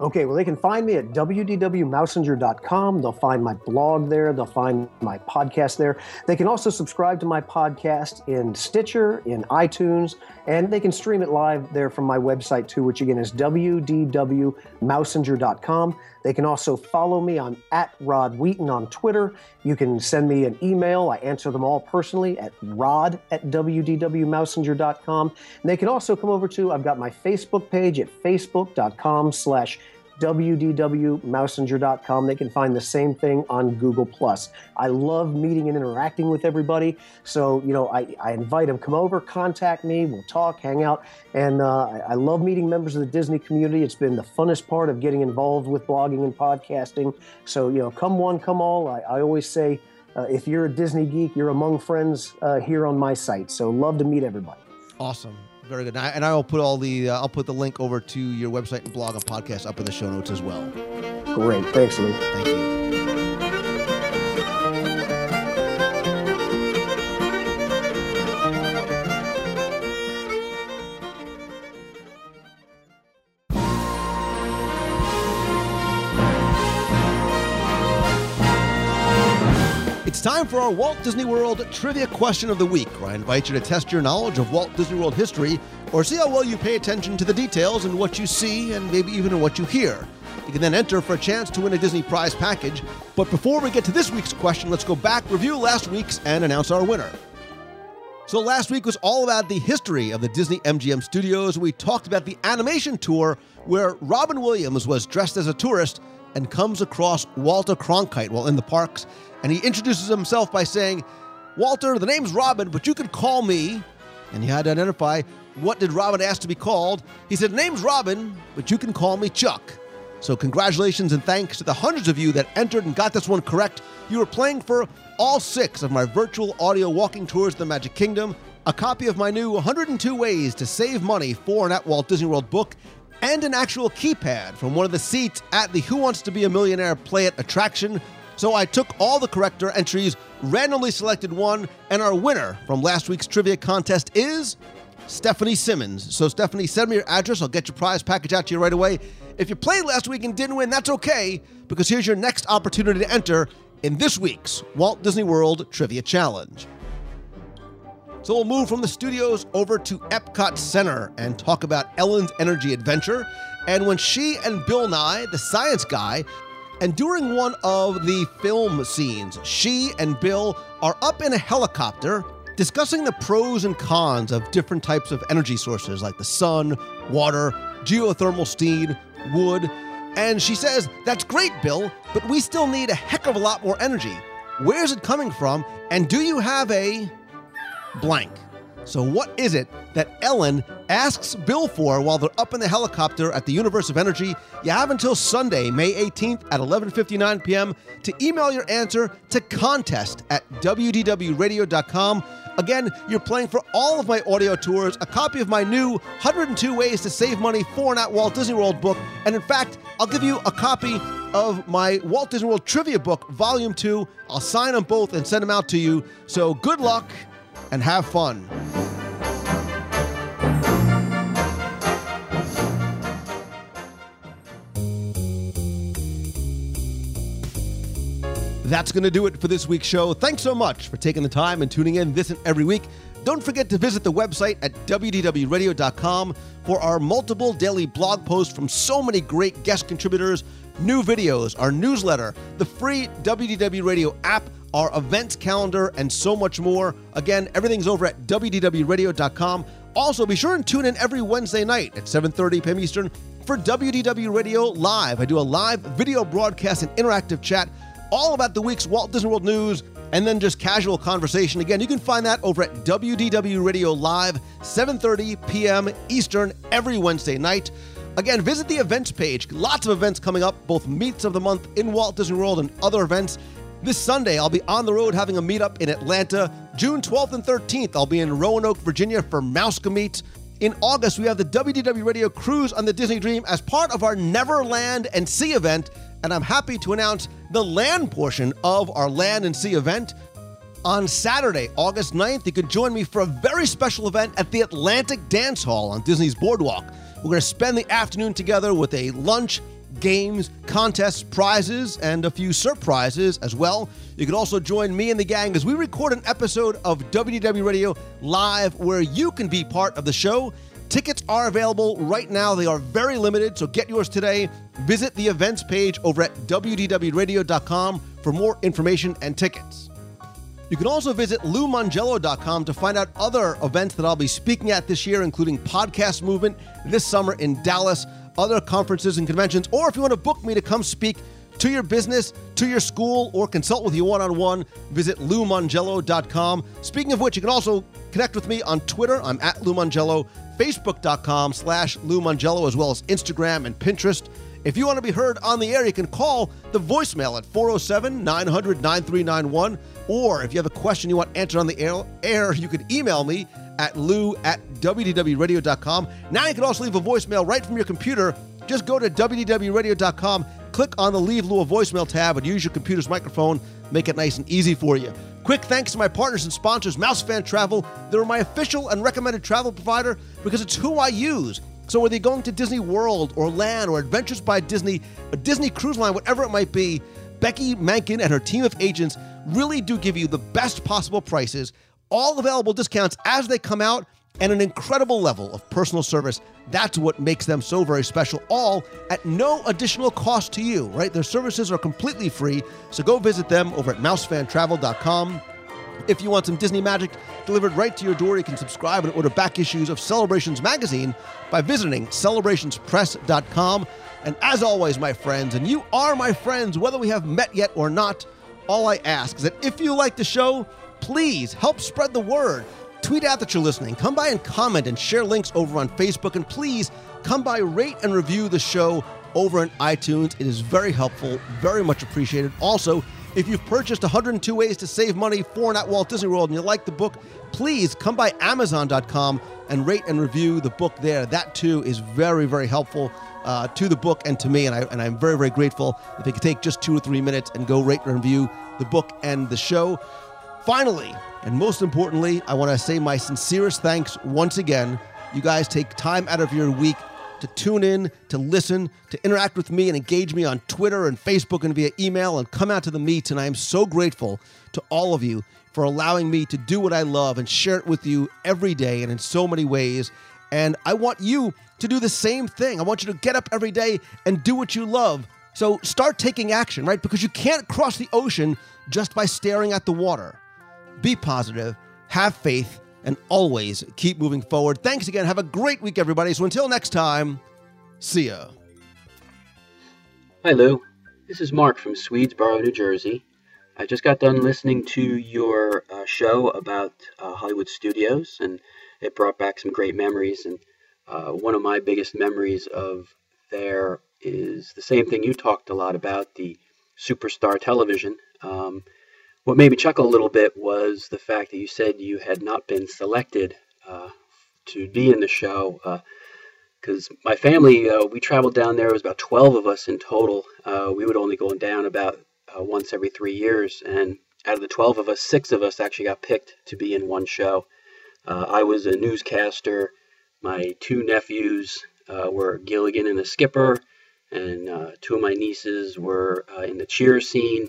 Okay, well, they can find me at wdwmousinger.com. They'll find my blog there. They'll find my podcast there. They can also subscribe to my podcast in Stitcher, in iTunes, and they can stream it live there from my website too, which again is wdwmousinger.com. They can also follow me on at Rod Wheaton on Twitter. You can send me an email. I answer them all personally at rod at wdwmousinger.com. And they can also come over to, I've got my Facebook page at facebook.com slash wdwmousinger.com. They can find the same thing on Google Plus. I love meeting and interacting with everybody. So, you know, I, I invite them, come over, contact me, we'll talk, hang out. And uh, I, I love meeting members of the Disney community. It's been the funnest part of getting involved with blogging and podcasting. So, you know, come one, come all. I, I always say, uh, if you're a Disney geek, you're among friends uh, here on my site. So, love to meet everybody. Awesome. Very good. And I, and I will put all the uh, I'll put the link over to your website and blog and podcast up in the show notes as well. Great. Thanks, Lou. Thank you. It's time for our Walt Disney World Trivia Question of the Week, where I invite you to test your knowledge of Walt Disney World history or see how well you pay attention to the details in what you see and maybe even in what you hear. You can then enter for a chance to win a Disney prize package. But before we get to this week's question, let's go back, review last week's, and announce our winner. So last week was all about the history of the Disney MGM studios. We talked about the animation tour where Robin Williams was dressed as a tourist and comes across Walter Cronkite while in the parks. And he introduces himself by saying, Walter, the name's Robin, but you can call me. And he had to identify what did Robin ask to be called. He said, Name's Robin, but you can call me Chuck. So congratulations and thanks to the hundreds of you that entered and got this one correct. You were playing for all six of my virtual audio walking tours of the Magic Kingdom, a copy of my new 102 Ways to Save Money for and at Walt Disney World book, and an actual keypad from one of the seats at the Who Wants to Be a Millionaire Play It attraction. So I took all the corrector entries, randomly selected one, and our winner from last week's trivia contest is Stephanie Simmons. So, Stephanie, send me your address. I'll get your prize package out to you right away. If you played last week and didn't win, that's okay, because here's your next opportunity to enter in this week's Walt Disney World Trivia Challenge. So we'll move from the studios over to Epcot Center and talk about Ellen's Energy Adventure. And when she and Bill Nye, the science guy, and during one of the film scenes, she and Bill are up in a helicopter discussing the pros and cons of different types of energy sources like the sun, water, geothermal steam, wood. And she says, That's great, Bill, but we still need a heck of a lot more energy. Where's it coming from? And do you have a blank? So, what is it that Ellen asks Bill for while they're up in the helicopter at the Universe of Energy? You have until Sunday, May 18th at 11:59 p.m. to email your answer to contest at wdwradio.com. Again, you're playing for all of my audio tours, a copy of my new 102 Ways to Save Money for and at Walt Disney World book, and in fact, I'll give you a copy of my Walt Disney World Trivia book, Volume 2. I'll sign them both and send them out to you. So, good luck and have fun. That's going to do it for this week's show. Thanks so much for taking the time and tuning in this and every week. Don't forget to visit the website at wdwradio.com for our multiple daily blog posts from so many great guest contributors, new videos, our newsletter, the free WDW Radio app, our events calendar, and so much more. Again, everything's over at wdwradio.com. Also, be sure and tune in every Wednesday night at 7:30 p.m. Eastern for WDW Radio Live. I do a live video broadcast and interactive chat all about the week's Walt Disney World news and then just casual conversation. Again, you can find that over at WDW Radio Live, 7:30 p.m. Eastern every Wednesday night. Again, visit the events page. Lots of events coming up, both meets of the month in Walt Disney World and other events. This Sunday, I'll be on the road having a meetup in Atlanta. June 12th and 13th, I'll be in Roanoke, Virginia for Mouska Meet. In August, we have the WDW Radio Cruise on the Disney Dream as part of our Neverland and Sea event. And I'm happy to announce the land portion of our Land and Sea event. On Saturday, August 9th, you can join me for a very special event at the Atlantic Dance Hall on Disney's Boardwalk. We're going to spend the afternoon together with a lunch, games, contests, prizes, and a few surprises as well. You can also join me and the gang as we record an episode of WDW Radio live where you can be part of the show. Tickets are available right now. They are very limited, so get yours today. Visit the events page over at wdwradio.com for more information and tickets. You can also visit loumongello.com to find out other events that I'll be speaking at this year, including Podcast Movement this summer in Dallas, other conferences and conventions, or if you want to book me to come speak to your business, to your school, or consult with you one on one, visit loumongello.com. Speaking of which, you can also connect with me on Twitter. I'm at Lou Mongello, Facebook.com slash Lou Mongello, as well as Instagram and Pinterest. If you want to be heard on the air, you can call the voicemail at 407 900 9391. Or if you have a question you want answered on the air, air you could email me at lou at wdwradio.com. Now you can also leave a voicemail right from your computer. Just go to wdwradio.com, click on the Leave Lou a Voicemail tab, and use your computer's microphone. Make it nice and easy for you. Quick thanks to my partners and sponsors, Mousefan Travel. They're my official and recommended travel provider because it's who I use. So whether you're going to Disney World or Land or Adventures by Disney, a Disney Cruise Line, whatever it might be, Becky Mankin and her team of agents really do give you the best possible prices, all available discounts as they come out, and an incredible level of personal service. That's what makes them so very special, all at no additional cost to you, right? Their services are completely free, so go visit them over at mousefantravel.com. If you want some Disney magic delivered right to your door, you can subscribe and order back issues of Celebrations magazine by visiting celebrationspress.com. And as always, my friends, and you are my friends, whether we have met yet or not, all I ask is that if you like the show, please help spread the word. Tweet out that you're listening. Come by and comment and share links over on Facebook. And please come by, rate, and review the show over on iTunes. It is very helpful, very much appreciated. Also, if you've purchased 102 Ways to Save Money for and at Walt Disney World and you like the book, please come by Amazon.com and rate and review the book there. That too is very, very helpful uh, to the book and to me, and, I, and I'm very, very grateful if you could take just two or three minutes and go rate and review the book and the show. Finally, and most importantly, I want to say my sincerest thanks once again. You guys take time out of your week to tune in, to listen, to interact with me and engage me on Twitter and Facebook and via email and come out to the meets. And I am so grateful to all of you for allowing me to do what I love and share it with you every day and in so many ways. And I want you to do the same thing. I want you to get up every day and do what you love. So start taking action, right? Because you can't cross the ocean just by staring at the water. Be positive, have faith, and always keep moving forward. Thanks again. Have a great week, everybody. So until next time, see ya. Hi, Lou. This is Mark from Swedesboro, New Jersey. I just got done listening to your uh, show about uh, Hollywood studios, and it brought back some great memories. And uh, one of my biggest memories of there is the same thing you talked a lot about the superstar television. Um, what made me chuckle a little bit was the fact that you said you had not been selected uh, to be in the show. Because my family, uh, we traveled down there. It was about 12 of us in total. Uh, we would only go down about uh, once every three years. And out of the 12 of us, six of us actually got picked to be in one show. Uh, I was a newscaster. My two nephews uh, were Gilligan and the Skipper, and uh, two of my nieces were in the cheer scene.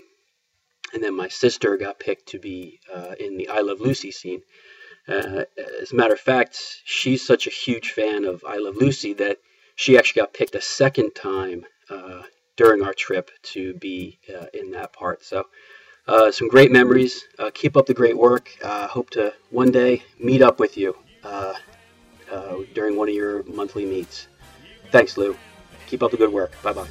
And then my sister got picked to be in the I Love Lucy scene. Uh, as a matter of fact, she's such a huge fan of I Love Lucy that she actually got picked a second time uh, during our trip to be uh, in that part. So, uh, some great memories. Uh, keep up the great work. Uh, hope to one day meet up with you during one of your monthly meets. Thanks, Lou. Keep up the good work. Bye bye.